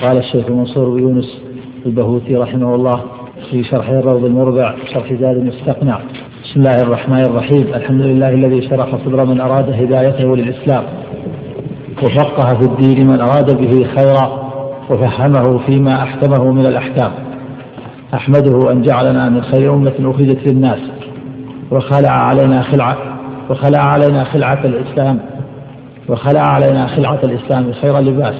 قال الشيخ منصور يونس البهوتي رحمه الله في شرح الروض المربع شرح زاد المستقنع. بسم الله الرحمن الرحيم. الحمد لله الذي شرح صدر من أراد هدايته للإسلام وفقه في الدين من أراد به خيرا وفهمه فيما أحكمه من الأحكام. أحمده أن جعلنا من خير أمة أخرجت للناس وخلع علينا خلعة وخلع علينا خلعة الإسلام وخلع علينا خلعة الإسلام خير لباس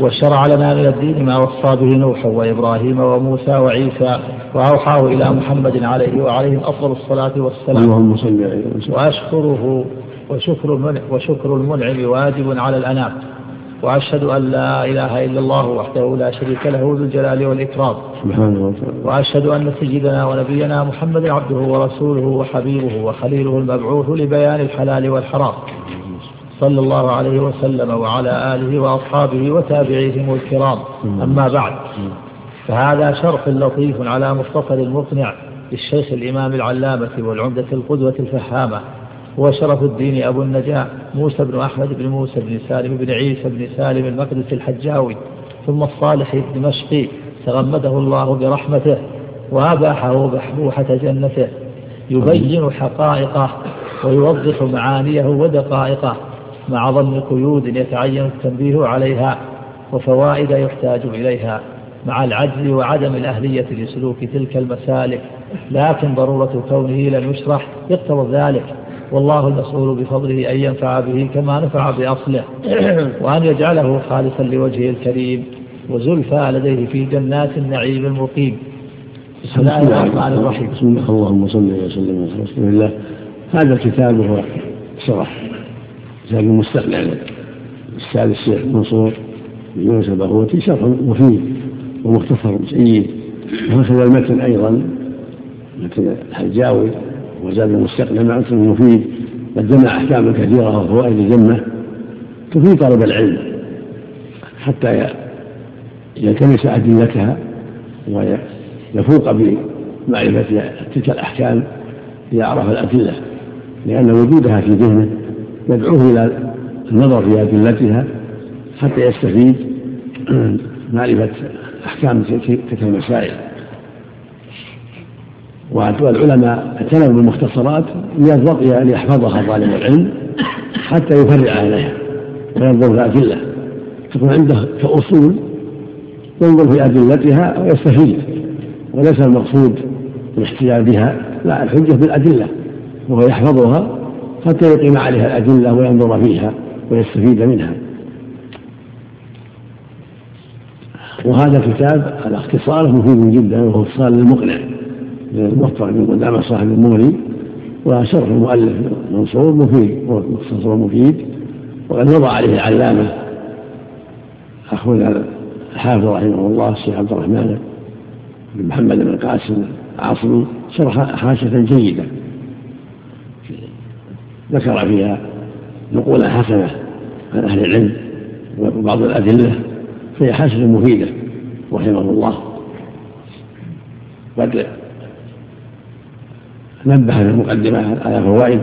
وشرع لنا من الدين ما وصى به نوح وإبراهيم وموسى وعيسى وأوحاه إلى محمد عليه وعليهم أفضل الصلاة والسلام. اللهم صل عليه وسلم وأشكره وشكر المنعم, وشكر المنعم واجب على الأنام. وأشهد أن لا إله إلا الله وحده لا شريك له ذو الجلال والإكرام. سبحانه وتعالى. وأشهد أن سيدنا ونبينا محمد عبده ورسوله وحبيبه وخليله المبعوث لبيان الحلال والحرام. صلى الله عليه وسلم وعلى آله وأصحابه وتابعيهم الكرام. أما بعد فهذا شرح لطيف على مختصر المقنع للشيخ الإمام العلامة والعمدة القدوة الفهامة هو شرف الدين أبو النجاة موسى بن أحمد بن موسى بن سالم بن عيسى بن سالم المقدس الحجاوي ثم الصالح الدمشقي تغمده الله برحمته وأباحه بحبوحة جنته يبين حقائقه ويوضح معانيه ودقائقه. مع ضمن قيود يتعين التنبيه عليها وفوائد يحتاج إليها مع العجز وعدم الأهلية لسلوك تلك المسالك. لكن ضرورة كونه لم يشرح يقتضى ذلك. والله المسؤول بفضله أن ينفع به كما نفع بأصله. وأن يجعله خالصا لوجهه الكريم. وزلفى لديه في جنات النعيم المقيم. بسم الله الرحمن الرحيم. بسم الله اللهم صل وسلم على رسول الله. هذا الكتاب هو شرح. كتاب المستقنع الأستاذ الشيخ منصور يونس البغوتي شرح مفيد ومختصر جيد. وهكذا المتن أيضا. متن الحجاوي وزاد المستقنع مع متن مفيد. قد جمع أحكاما كثيرة وفوائد جمة تفيد طالب العلم. حتى يلتمس أدلتها ويفوق بمعرفة تلك الأحكام إذا عرف الأدلة لأن وجودها في ذهنه يدعوه إلى النظر في أدلتها حتى يستفيد معرفة أحكام تلك المسائل. والعلماء اعتنوا بالمختصرات ليحفظها طالب العلم حتى يفرع عليها وينظر في الأدلة. تكون عنده كأصول ينظر في أدلتها ويستفيد وليس المقصود الاحتجاج بها لا الحجة بالأدلة وهو يحفظها حتى يقيم عليها الأدلة وينظر فيها ويستفيد منها. وهذا الكتاب على اختصاره مفيد جدا وهو اختصار للمقنع الموفق من قدامى صاحب المغني وشرح المؤلف منصور مفيد مختصر مفيد وقد وضع عليه العلامة أخونا الحافظ رحمه الله الشيخ عبد الرحمن بن محمد بن القاسم العاصمي شرح حاشة جيدة. ذكر فيها نقولا حسنة عن أهل العلم وبعض الأدلة فهي حسنة مفيدة رحمه الله. قد نبه في المقدمة على فوائد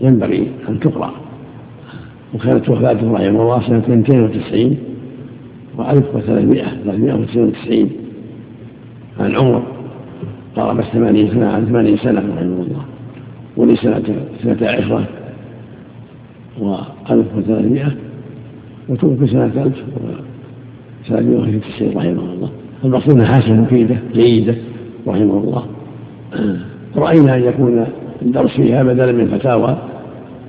ينبغي أن تقرأ. وكانت وفاته رحمه الله سنة 290 و1300 392 عن عمر قارب الثمانين سنة عن ثمانين سنة رحمه الله. ولي سنة عشرة وألف وثلاثمائة وتوفي سنة ألف وثلاثمائة وتسعين رحمه الله. المقصود حاسة مفيدة جيدة رحمه الله. رأينا أن يكون الدرس فيها بدلا من فتاوى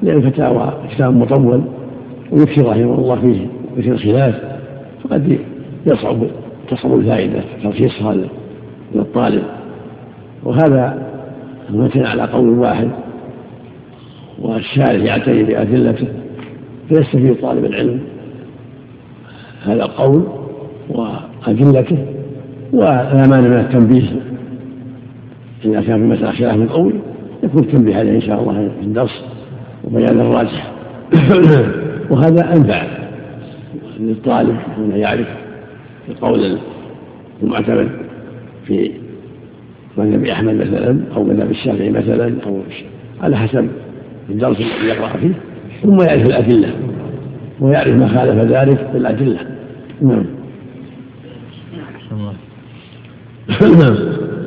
لأن الفتاوى كتاب مطول ويكثر رحمه الله فيه مثل الخلاف فقد يصعب تصعب الفائدة ترخيصها للطالب. وهذا المتن على قول واحد والشارع يعتني بأدلته فيستفيد طالب العلم هذا القول وأدلته ولا مانع من التنبيه. إذا كان في مسألة خلاف القول يكون التنبيه عليه إن شاء الله في الدرس وبيان الراجح. وهذا أنفع للطالب أن يعرف القول المعتمد في مذهب أحمد مثلا أو مذهب الشافعي مثلا أو على حسب الدرس الذي يقرأ فيه ثم يعرف الأدلة ويعرف ما خالف ذلك بالأدلة نعم.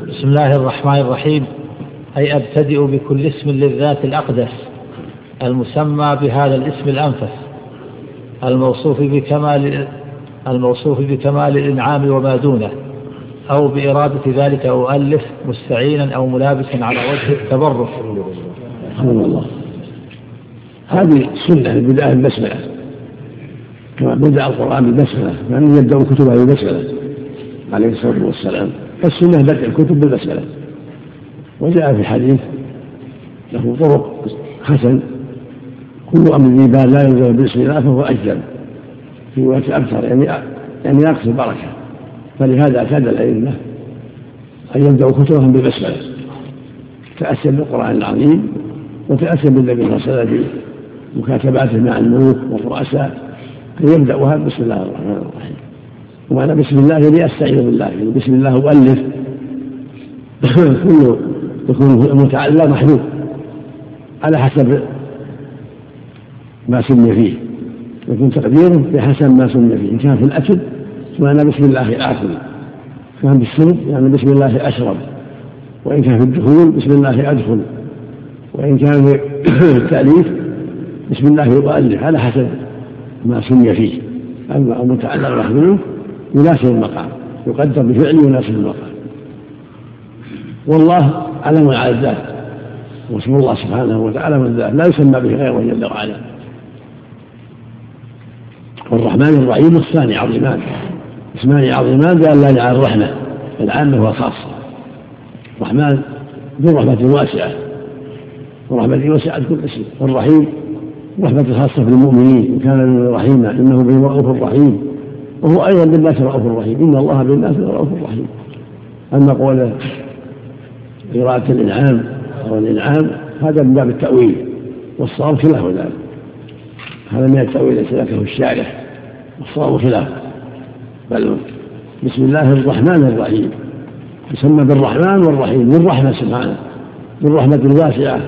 بسم الله الرحمن الرحيم. أي أبتدئ بكل اسم للذات الأقدس المسمى بهذا الاسم الأنفس الموصوف بكمال الموصوف بكمال الإنعام وما دونه. أو بإرادة ذلك أؤلف مستعينا أو ملابسا على وجه التبرك. الله هذه سنة البداية بالبسملة كما بدأ القرآن بالبسملة يعني يبدأ كتبه بالبسملة عليه الصلاة والسلام. فالسنة بدء الكتب بالبسملة وجاء في حديث له طرق حسن. كل أمر ذي بال لا ينزل بسم الله فهو أجل في وقت أكثر يعني يعني يقصد البركة فلهذا اعتاد الأئمة أن يبدأوا كتبهم بالبسملة تأسيا بالقرآن العظيم وتأسيا بالنبي صلى الله عليه وسلم مكاتباته مع الملوك والرؤساء فيبدأها بسم الله الرحمن الرحيم. ومعنى بسم الله يعني أستعيذ بالله يعني بسم الله أؤلف كله يكون متعلق محذوف على حسب ما سمي فيه. يكون تقديره بحسب ما سمي فيه إن كان في الأكل فمعنى بسم الله آكل كان بالشرب يعني بسم الله أشرب وإن كان في الدخول بسم الله أدخل. وإن كان في التأليف بسم الله يؤلف على حسب ما سمي فيه. أما المتعلق محذوف يناسب المقام يقدر بفعل يناسب المقام. والله علم على الذات واسم الله سبحانه وتعالى من الذات لا يسمى به غيره جل وعلا. والرحمن الرحيم الثاني عظيمان. اسمان عظيمان دالان على الرحمة العامة والخاصة الرحمن ذو رحمة واسعة ورحمته وسعت كل شيء والرحيم رحمة خاصة في المؤمنين إن كان رحيما إنه بهم رؤوف رحيم وهو أيضا بالناس رؤوف رحيم إن الله بالناس رؤوف رحيم. أما قول قراءة الإنعام أو الإنعام هذا من باب التأويل والصواب خلاف ذلك. هذا من التأويل ليس لكه الشارح والصواب خلافه بل بسم الله الرحمن الرحيم. يسمى بالرحمن والرحيم بالرحمة سبحانه بالرحمة الواسعة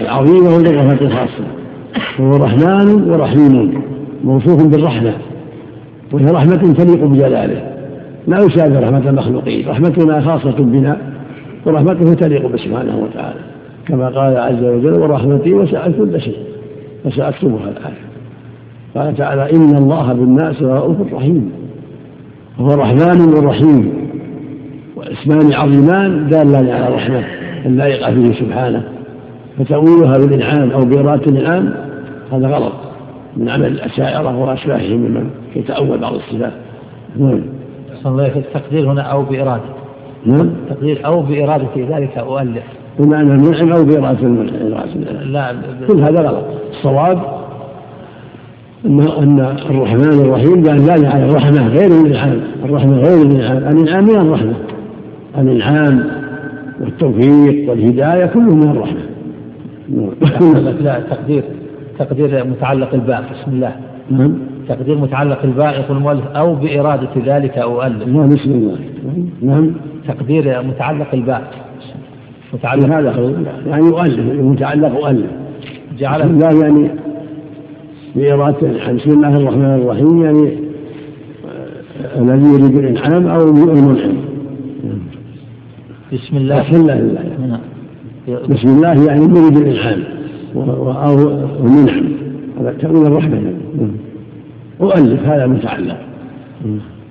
العظيمة وبالرحمة الخاصة. هو رحمن ورحيم موصوف بالرحمة وهي رحمة تليق بجلاله. لا يشابه رحمة المخلوقين رحمتنا خاصة بنا ورحمته تليق بسبحانه وتعالى. كما قال عز وجل ورحمتي وسعت كل شيء فسأكتبها الآية قال تعالى إن الله بالناس رؤوف رحيم هو رحمن ورحيم. واسمان عظيمان دالان على الرحمة اللائقة فيه سبحانه. فتأويلها بالإنعام أو بإرادة الإنعام هذا غلط. من عمل الأشاعرة وأشباههم ممن يتأول بعض الصفات. نعم. الله التقدير هنا أو بإرادة. نعم. تقدير أو بإرادة ذلك أؤلف. بمعنى المنعم أو بإرادة لا كل هذا غلط. الصواب أن أن الرحمن الرحيم دال على الرحمة غير الإنعام الرحمة غير الإنعام الإنعام من الرحمة. الإنعام والتوفيق والهداية كله من الرحمة. لا تقدير تقدير متعلق الباء بسم الله. نعم. تقدير متعلق الباء يقول المؤلف أو بإرادة ذلك أؤلف نعم بسم الله. نعم. تقدير متعلق الباء متعلق هذا يعني يؤلف المتعلق أؤلف جعل الله يعني بإرادة عن بسم الله الرحمن الرحيم يعني آه، الذي يريد الإنعام أو المنعم بسم الله. بسم الله. بسم الله يعني يريد الإنعام أو المنعم. هذا تأويل الرحمة. أؤلف هذا متعلق.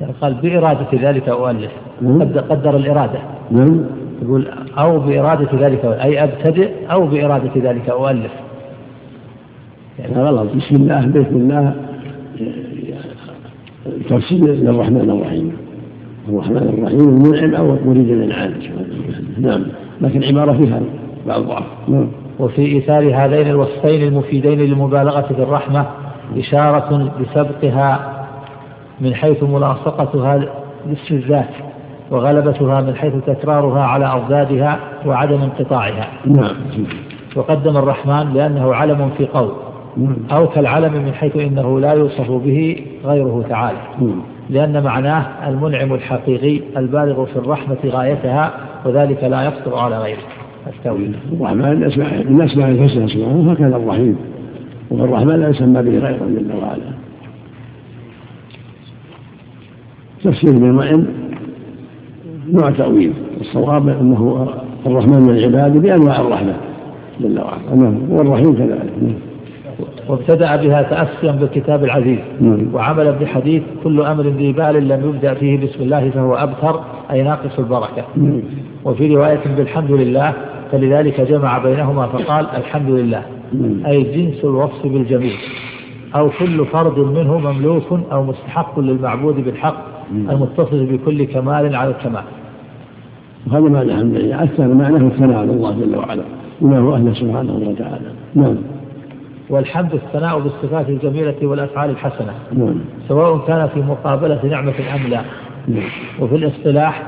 يعني قال بإرادة ذلك أؤلف. نعم. قدر, قدر الإرادة. نعم. يقول أو بإرادة ذلك أي أبتدئ أو بإرادة ذلك أؤلف. يعني غلط بسم الله بسم الله. تفسير للرحمن الرحيم. الرحمن الرحيم المنعم أو مريد الإنعام نعم لكن عبارة فيها بعض ضعف. نعم. وفي إيثار هذين الوصفين المفيدين للمبالغة في الرحمة إشارة بسبقها من حيث ملاصقتها لاسم الذات وغلبتها من حيث تكرارها على أضدادها وعدم انقطاعها. نعم. وقدم الرحمن لأنه علم في قول. أو كالعلم من حيث إنه لا يوصف به غيره تعالى. لأن معناه المنعم الحقيقي البالغ في الرحمة غايتها وذلك لا يقصر على غيره. التوحيد الرحمن من أسماء الحسنى سبحانه هكذا الرحيم. والرحمن لا يسمى به غيره جل وعلا. تفسير ابن نوع تأويل. الصواب أنه الرحمن من عباده بأنواع الرحمة جل وعلا. نعم والرحيم كذلك. نعم. وابتدأ بها تأسيا بالكتاب العزيز. نعم. وعمل بحديث كل أمر ذي بال لم يبدأ فيه بسم الله فهو أبتر أي ناقص البركة. نعم. وفي رواية بالحمد لله فلذلك جمع بينهما فقال الحمد لله. نعم. أي جنس الوصف بالجميل أو كل فرد منه مملوك أو مستحق للمعبود بالحق المتصف بكل كمال على الكمال. وهذا معنى الحمد لله. الثاني معناه الثناء على الله جل وعلا. بما هو أهله سبحانه وتعالى. نعم. والحمد الثناء بالصفات الجميلة والأفعال الحسنة. نعم. سواء كان في مقابلة نعمة أم لا. نعم. وفي الاصطلاح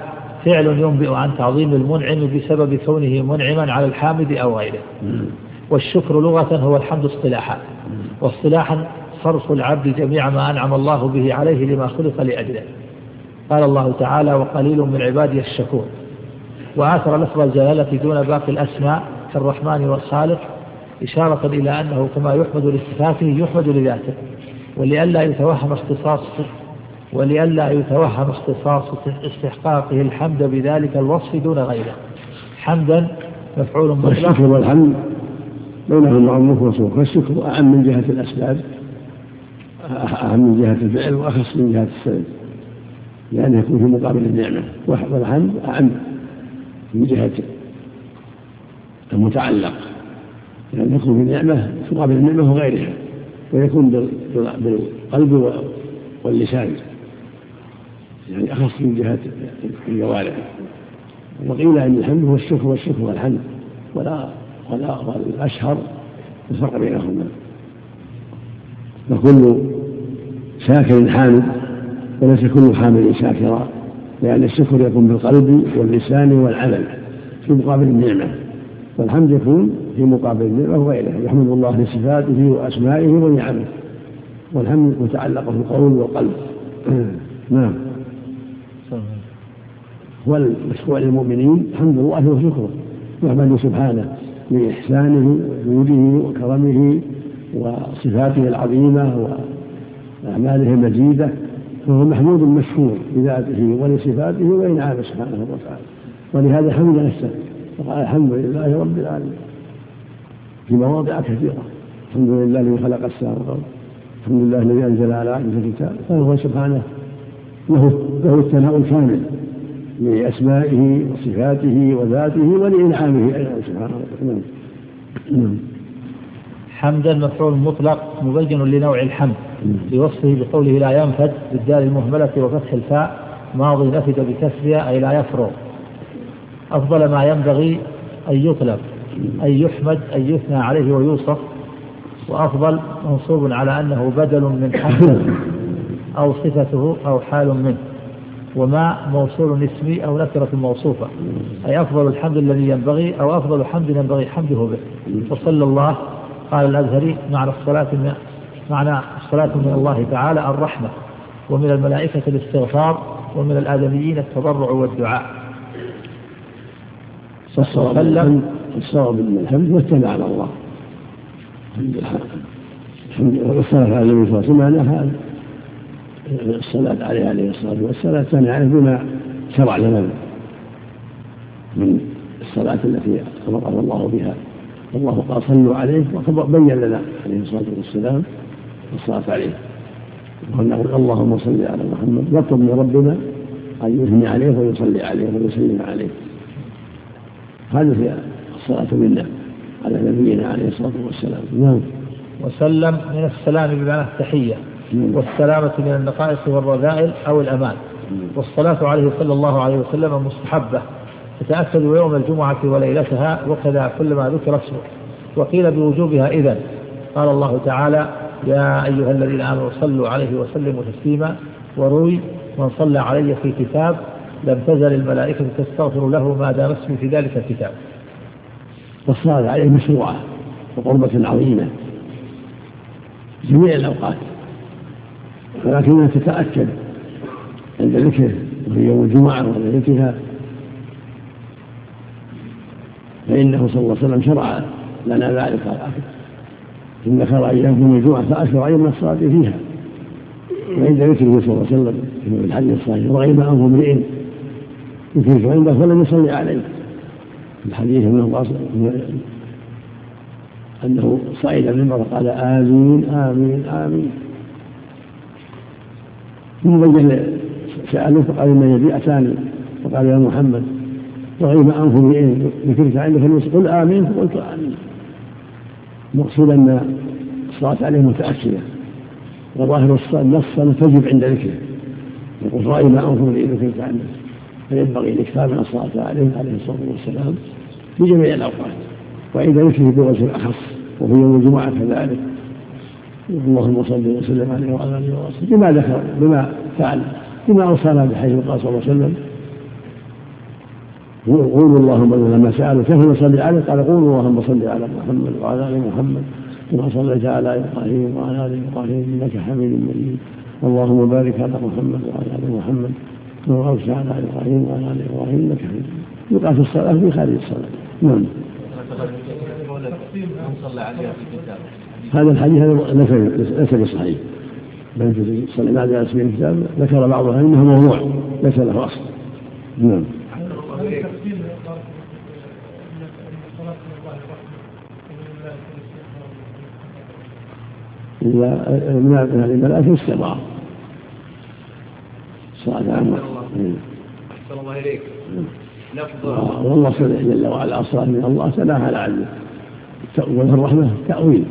فعل ينبئ عن تعظيم المنعم بسبب كونه منعما على الحامد أو غيره. نعم. والشكر لغة هو الحمد اصطلاحا. واصطلاحا صرف العبد جميع ما أنعم الله به عليه لما خلق لأجله. قال الله تعالى وقليل من عبادي الشكور. وآثر لفظ الجلالة دون باقي الأسماء كالرحمن والخالق. إشارة إلى أنه كما يحمد لصفاته يحمد لذاته ولئلا يتوهم اختصاص ولئلا يتوهم اختصاص استحقاقه الحمد بذلك الوصف دون غيره. حمدا مفعول مطلق. والشكر والحمد بينهم معروف وسوء فالشكر أعم من جهة الأسباب أعم من جهة الفعل وأخص من جهة السبب لأنه يكون في مقابل النعمة. والحمد أعم من جهة المتعلق. يعني يكون في النعمة مقابل النعمة وغيرها ويكون بالقلب واللسان. يعني أخص من جهة الجوارح. وقيل أن الحمد هو الشكر والشكر والحمد ولا ولا والأشهر الفرق بينهما. فكل شاكر حامد وليس كل حامد شاكرا لأن الشكر يكون بالقلب واللسان والعمل في مقابل النعمة. والحمد يكون في مقابل النعمة وغيرها يحمد الله لصفاته وأسمائه ونعمه والحمد متعلق في القول والقلب. نعم. والمشروع للمؤمنين حمد الله وشكره يحمد سبحانه لإحسانه وجوده وكرمه وصفاته العظيمة وأعماله المجيدة فهو محمود مشكور بذاته ولصفاته وإنعامه سبحانه وتعالى. ولهذا حمد نفسه فقال الحمد لله رب العالمين. في مواضع كثيرة. الحمد لله الذي خلق السماء والأرض. الحمد لله الذي أنزل على عبده الكتاب. فهو سبحانه. له له الثناء الكامل لأسمائه وصفاته وذاته ولإنعامه أيضا سبحانه وتعالى. نعم. حمدا مفعول مطلق مبين لنوع الحمد. بوصفه بقوله لا ينفد بالدال المهملة وفتح الفاء ماضي نفد بكسرها أي لا يفرغ. أفضل ما ينبغي أن يطلب أن يحمد أن يثنى عليه ويوصف. وأفضل منصوب على أنه بدل من حمد أو صفته أو حال منه. وما موصول اسمي أو نكرة موصوفة. أي أفضل الحمد الذي ينبغي أو أفضل حمد ينبغي حمده به. وصلى الله قال الأزهري معنى الصلاة معنى الصلاة من الله تعالى الرحمة. ومن الملائكة الاستغفار ومن الآدميين التضرع والدعاء. وسلم. الصواب من الحمد والثناء على الله. والصلاة على النبي صلى الله عليه وسلم الصلاة عليه عليه الصلاة والسلام الثانية عليه بما شرع لنا من الصلاة التي أمرنا الله بها. الله قال صلوا عليه وبين لنا عليه الصلاة والسلام الصلاة عليه. ونقول اللهم صل على محمد. نطلب من ربنا أن يثني عليه ويصلي عليه ويسلم عليه. هذا في الصلاة منا على نبينا عليه الصلاة والسلام. نعم. وسلم من السلام بمعنى التحية نعم. والسلامة من النقائص والرذائل أو الأمان. نعم. والصلاة عليه صلى الله عليه وسلم مستحبة. تتأكد يوم الجمعة وليلتها وكذا كل ما ذكر اسمه. وقيل بوجوبها إذن. قال الله تعالى يا أيها الذين آمنوا صلوا عليه وسلموا تسليما. وروي من صلى علي في كتاب لم تزل الملائكة تستغفر له ما دام اسمي في ذلك الكتاب. والصلاة عليه مشروعة وقربة عظيمة. جميع الأوقات. ولكنها تتأكد عند ذكره وفي يوم الجمعة وليلتها فإنه صلى الله عليه وسلم شرع لنا ذلك. إن خير أيامكم الجمعة فأشهر أيام الصلاة فيها. وعند ذكره صلى الله عليه وسلم في الحديث الصحيح رغم انف امرئ يكرك عنده فلم يصلي عليه. الحديث انه أنه صعد المنبر قال آمين آمين آمين. ثم بين سأله فقال إن يبي أتاني فقال يا محمد رغم أنف امرئ ذكرك عندك قل آمين فقلت آمين. مقصود أن الصلاة عليه متأكدة وظاهر النص تجب عند ذكره. يقول رغم أنف امرئ ذكرك عندك فينبغي الإكثار من الصلاة عليه عليه الصلاة والسلام. في جميع الأوقات وعند ذكره بوجه أخص وفي يوم الجمعة كذلك. اللهم صل وسلم عليه وعلى آله وصحبه. بما ذكر بما فعل بما اوصانا بحيث قال صلى الله عليه وسلم. قولوا اللهم لما سألوا. كيف نصلي عليه؟ قال قولوا اللهم صل على محمد وعلى آل محمد كما صليت على إبراهيم وعلى آل إبراهيم إنك حميد مجيد. اللهم بارك على محمد وعلى آل محمد كما باركت على إبراهيم وعلى آل إبراهيم إنك حميد مجيد. يقع في الصلاة في خارج الصلاه نعم. هذا الحديث هذا ليس بصحيح. بل صلى الله عليه وسلم الكتاب. ذكر بعضها إنه موضوع ليس له أصل. نعم. إذا من الملائكة استمر صلاة عامة. أحسن الله إليك والله جل وعلا الصلاة من الله تناهى عنه والرحمة تأويل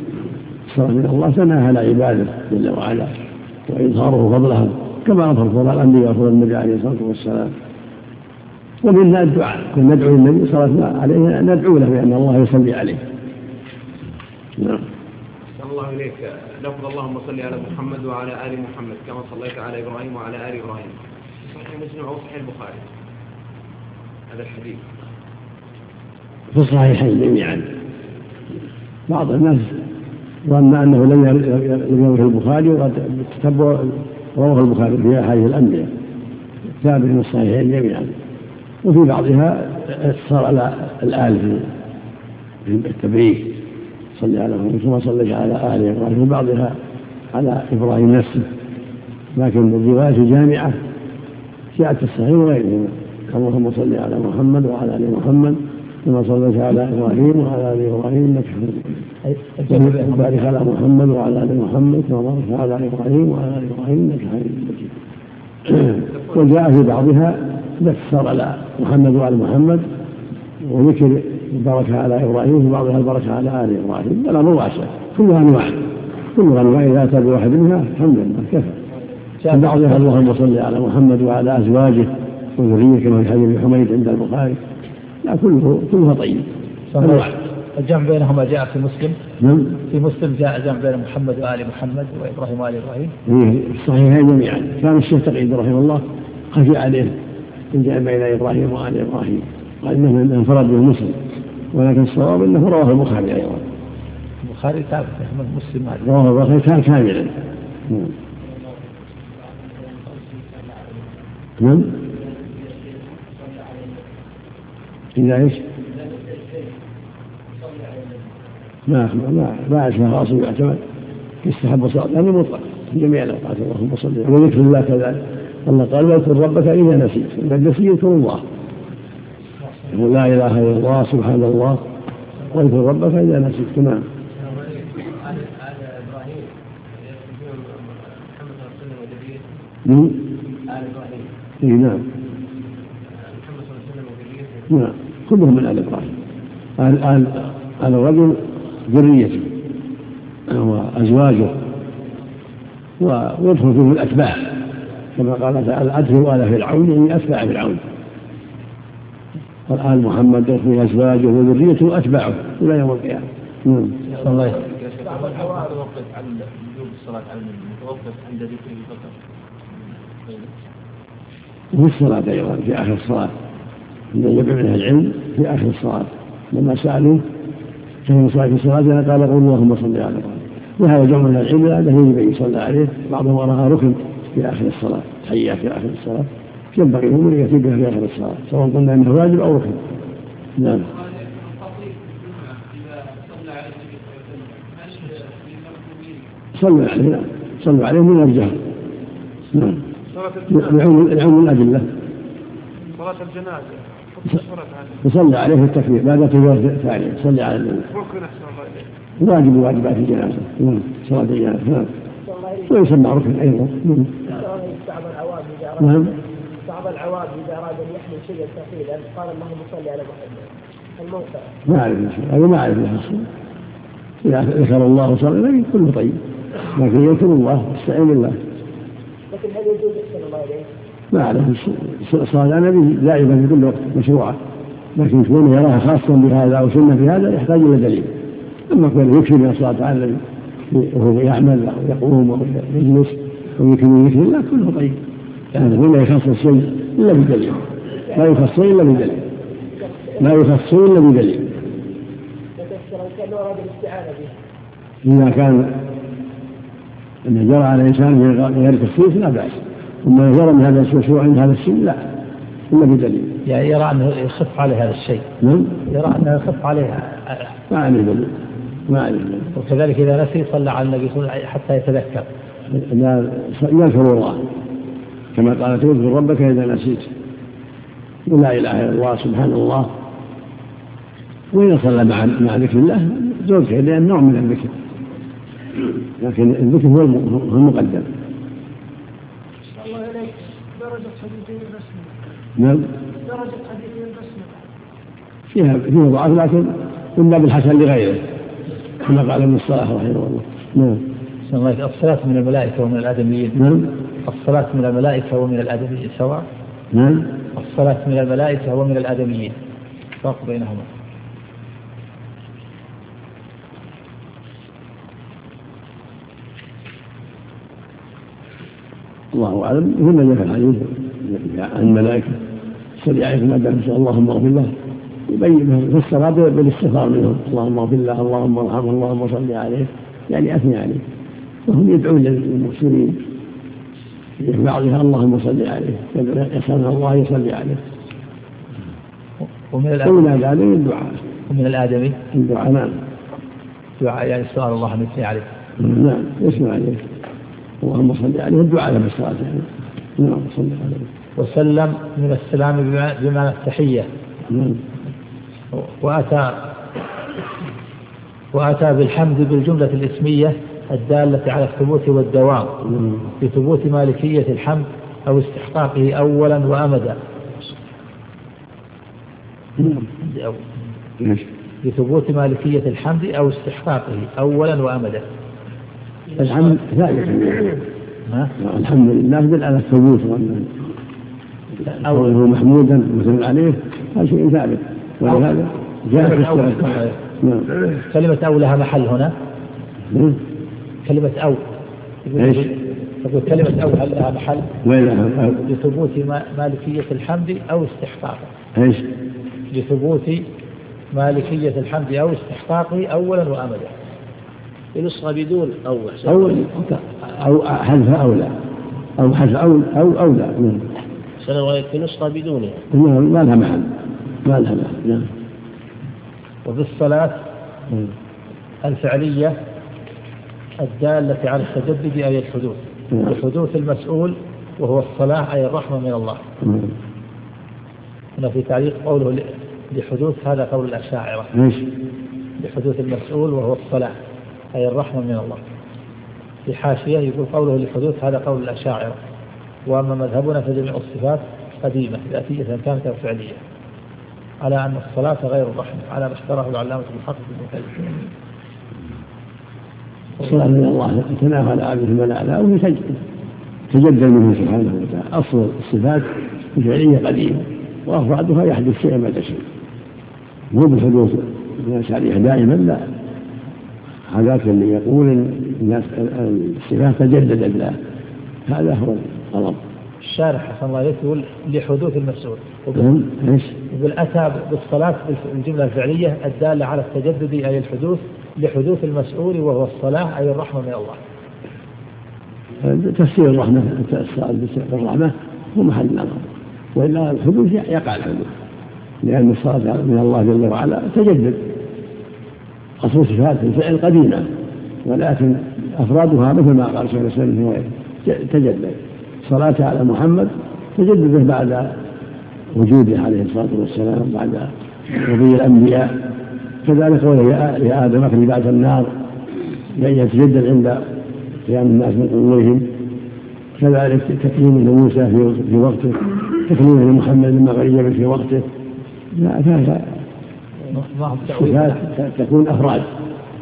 الصلاة من الله تناهى على عباده جل وعلا وإظهاره فضلها كما أظهر فضل الأنبياء وفضل النبي عليه الصلاة والسلام. ومنها الدعاء كنا ندعو النبي صلى الله عليه ندعو له بأن الله يصلي عليه. نعم. الله إليك لفظ اللهم صل على محمد وعلى آل محمد كما صليت على إبراهيم وعلى آل إبراهيم. صحيح مسلم أو صحيح البخاري. هذا الحديث. في الصحيحين جميعا. بعض الناس ظن أنه لم يروه البخاري وقد رواه البخاري في احاديث الانبياء ثابت من الصحيحين جميعا. وفي بعضها اتصال على الآل في التبريك. صلى على ثم صليت على آل إبراهيم. وبعضها على إبراهيم نفسه. لكن الرواية الجامعة جاءت في الصحيح وغيرهما. اللهم صل على محمد وعلى آل محمد كما صليت على إبراهيم وعلى آل إبراهيم إنك حميد مجيد. وبارك على محمد وعلى آل محمد كما باركت على إبراهيم وعلى آل إبراهيم إنك حميد مجيد. وجاء في بعضها الاقتصار على محمد وعلى محمد وذكر البركة على إبراهيم وفي بعضها البركة على آل إبراهيم. الامر واسع كلها انواع كلها انواع إذا أتى بواحد منها الحمد لله كفى. في بعضها اللهم صل على محمد وعلى أزواجه وذريته كما في حديث حميد عند البخاري. لا كله كلها طيب. الجمع بينهما جاء في مسلم. نعم. في مسلم جاء الجمع بين محمد وآل محمد وإبراهيم وآل إبراهيم. إيه الصحيحين جميعا. كان الشيخ تقييد رحمه الله خفي عليه الجمع بين إبراهيم وآل إبراهيم. قال إنه انفرد به مسلم. ولكن الصواب أنه رواه البخاري أيضا. البخاري ثابت مسلم رواه البخاري كان كاملا. نعم نعم إذا إيش؟ ما ما ما أشبه خاص يعتمد يستحب الصلاة. هذا مطلق. في جميع الأوقات اللهم صل وذكر الله كذلك. الله قال واذكر ربك إذا نسيت. إذا النسي يذكر الله. يقول لا إله إلا الله سبحان الله. واذكر ربك إذا نسيت. نعم. آل إبراهيم. نعم. نعم كلهم من آل إبراهيم. آل, آل, آل الرجل ذريته وأزواجه ويدخل فيهم الأتباع. كما قال تعالى أدخلوا آل فرعون يعني أتباع فرعون والآل محمد يدخل أزواجه وذريته وأتباعه إلى يوم القيامة. نعم. الله. متوقف عن وجوب الصلاة على النبي متوقف عند ذكره فقط وفي الصلاة أيضا في آخر الصلاة. عند جمع من العلم في آخر الصلاة. لما سألوا كيف صلاة في صلاتنا قال قول اللهم صل على محمد. وهذا جمع من العلم أنه يجب أن يصلى عليه. بعضهم رأى ركن في آخر الصلاة تحيات في آخر الصلاة. ينبغي له أن يأتي بها في آخر الصلاة سواء قلنا أنه واجب أو ركن. نعم. صلوا عليه نعم. صلوا عليه من الجهر نعم. يعم الأدلة. صلاة الجنازة. يصلي عليه في التكبير بعد التكبير الثانية يصلي على النبي. واجب واجبات الجنازة. نعم صلاة الجنازة نعم. ويسمى ركن أيضا. نعم. بعض العوام إذا أراد نعم. بعض العوام إذا أراد أن يحمل شيئا ثقيلا قال اللهم صل على محمد. الموقع. ما أعرف هذا ما أعرف له أصلا إذا ذكر الله وصلى عليه كله طيب. لكن يذكر الله يستعين بالله. لكن هل يجوز أحسن الله إليك؟ ما أعرف الصلاة على النبي دائما في كل وقت مشروعة لكن كونه يراها خاصا بهذا أو سنة في هذا يحتاج إلى دليل. أما كونه يكفي من الصلاة على النبي وهو يعمل أو يقوم أو يجلس أو يكفي من ذكر الله كله طيب. يعني هنا يخصص شيء إلا بدليل. لا يخص إلا بدليل. لا يخص إلا بدليل. إذا كان أن جرى على الإنسان غير تخصيص لا بأس. أما جرى من هذا المشروع عند هذا السن لا إلا بدليل. يعني يرى أنه يخف عليه هذا الشيء. نعم. يرى أنه يخف عليه ما عليه دليل ما عليه دليل وكذلك إذا نسي صلى على النبي صلى الله عليه وسلم حتى يتذكر. لا يذكر الله كما قال تذكر ربك إذا نسيت. ولا إله إلا الله سبحان الله. وإذا صلى مع مع ذكر الله زوجته لأن نوع من الذكر. لكن الذكر هو المقدم الله إليك درجة حديثي البسمة نعم. فيها فيها ضعف لكن من باب الحسن لغيره كما قال ابن الصلاح رحمه الله. نعم. الصلاة من الملائكة ومن الآدميين نعم. الصلاة من الملائكة ومن الآدميين سواء؟ نعم. الصلاة من الملائكة ومن الآدميين فرق بينهما. الله أعلم. هنا جاء الحديث عن الملائكة. صلي عليكم ما دام اللهم اغفر له يبين في الصلاة بالاستغفار منهم. اللهم اغفر له اللهم ارحمه اللهم صل عليه. يعني اثني عليه. وهم يدعون للمسلمين. في بعضها اللهم صل عليه. يسأل الله يصلي عليه. ومن الآدمي الدعاء. ومن الآدمي الدعاء نعم. دعاء يعني سؤال الله أن يثني عليه. نعم يسمع عليه. اللهم صل عليه. الدعاء في الصلاة يعني. نعم صل عليه. وسلم من السلام بمعنى التحية وأتى وأتى بالحمد بالجملة الإسمية الدالة على الثبوت والدوام. بثبوت مالكية الحمد أو استحقاقه أولا وأمدا؟ بثبوت مالكية الحمد أو استحقاقه أولا وأمدا. الحمد ثابت؟ الحمد لله دل على الثبوت وأن قوله محمودا مثل عليه هذا شيء ثابت. ولهذا جاء في السنة نعم. كلمة أو لها محل هنا. كلمة أو. إيش؟ يقول كلمة أو هل لها محل؟ وين لثبوت ما- مالكية الحمد أو استحقاقه إيش؟ لثبوت مالكية الحمد أو استحقاقه أولا وأمدا نسخة بدون أو أو أو حذف أولى أو حذف أو أو أولى أحسن الله في نسخة بدونها نعم ما لها محل. ما لها محل. نعم. وفي الصلاة نعم. الفعلية الدالة على التجدد أي الحدوث. نعم. لحدوث المسؤول وهو الصلاة أي الرحمة من الله. نعم. هنا في تعليق قوله لحدوث هذا قول الأشاعرة؟ لحدوث المسؤول وهو الصلاة أي الرحمة من الله. في حاشية يقول قوله لحدوث هذا قول الأشاعرة. وأما مذهبنا فجميع الصفات قديمة ذاتية كانت أو فعلية. على أن الصلاة غير الرحمة على ما اشتراه العلامة المحقق ابن كثير الصلاة من الله يتنافى عبده الملائكة أو يتجدد تجدد منه سبحانه وتعالى. أصل الصفات الفعلية قديمة وأفرادها يحدث شيئا بعد شيء مو بالحدوث الناس عليها دائما لا. هذاك اللي يقول الناس الصفات تجددت له هذا هو الغلط الشارح حسن الله يقول لحدوث المسؤول إيش؟ يقول أتى بالصلاة بالجملة الفعلية الدالة على التجدد أي الحدوث لحدوث المسؤول وهو الصلاة أي الرحمة من الله. تفسير الرحمة الصلاة بالرحمة هو محل النظر وإلا الحدوث يقع الحدوث. لأن الصلاة من الله جل وعلا تجدد. أصل صفات الفعل قديمة ولكن أفرادها مثل ما قال في غيره تجدد. الصلاة على محمد تجدده بعد وجوده عليه الصلاة والسلام بعد مضي الأنبياء. كذلك قوله يا آدم أخرج بعد النار يتجدد عند قيام الناس من قبورهم. كذلك تكريم لموسى في وقته تكريم لمحمد لما غيب في وقته. لا هذا صفات تكون أفراد.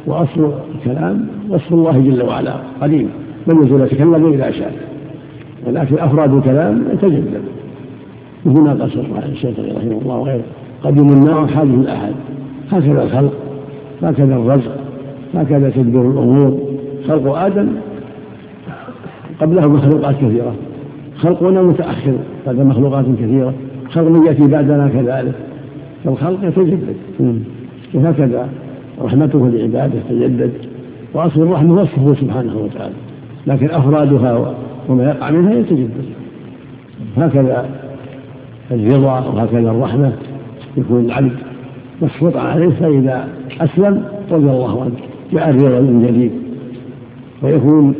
وأصل الكلام وصف الله جل وعلا قديم. من يزول يتكلم إذا شاء. ولكن أفراد الكلام يتجدد وهنا قصر الشيخ رحمه الله وغيره. قديم النار حادث الأحد. هكذا الخلق هكذا الرزق هكذا تدبير الأمور. خلق آدم قبله مخلوقات كثيرة. خلقنا متأخر بعد مخلوقات كثيرة. خلق يأتي بعدنا كذلك. فالخلق يتجدد. وهكذا رحمته لعباده تجدد. وأصل الرحمة وصفه سبحانه وتعالى. لكن أفرادها وما يقع منها يتجدد. هكذا الرضا وهكذا الرحمة يكون العبد مسخوطا عليه فإذا أسلم رضي الله عنه جاء الرضا من جديد. ويكون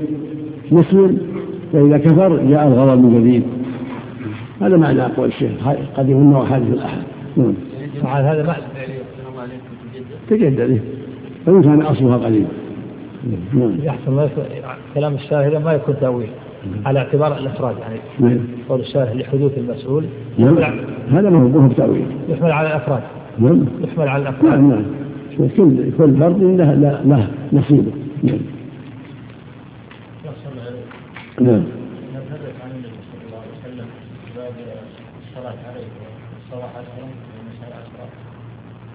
مسلم فإذا كفر جاء الغضب من جديد. هذا معنى أقوال الشيخ قد يكون وحادث الأحد نعم. هذا بعد تجدد. وإن كان أصلها قليل نعم. يحصل كلام الشاهد ما يكون تأويل. على اعتبار الإفراد يعني نعم قول الشاهد لحدوث المسؤول؟ نعم. هذا ما هو بتأويل. يحمل على الأفراد. نعم. يحمل على الأفراد. نعم نعم. كل كل فرد له له نصيبه. نعم. نعم.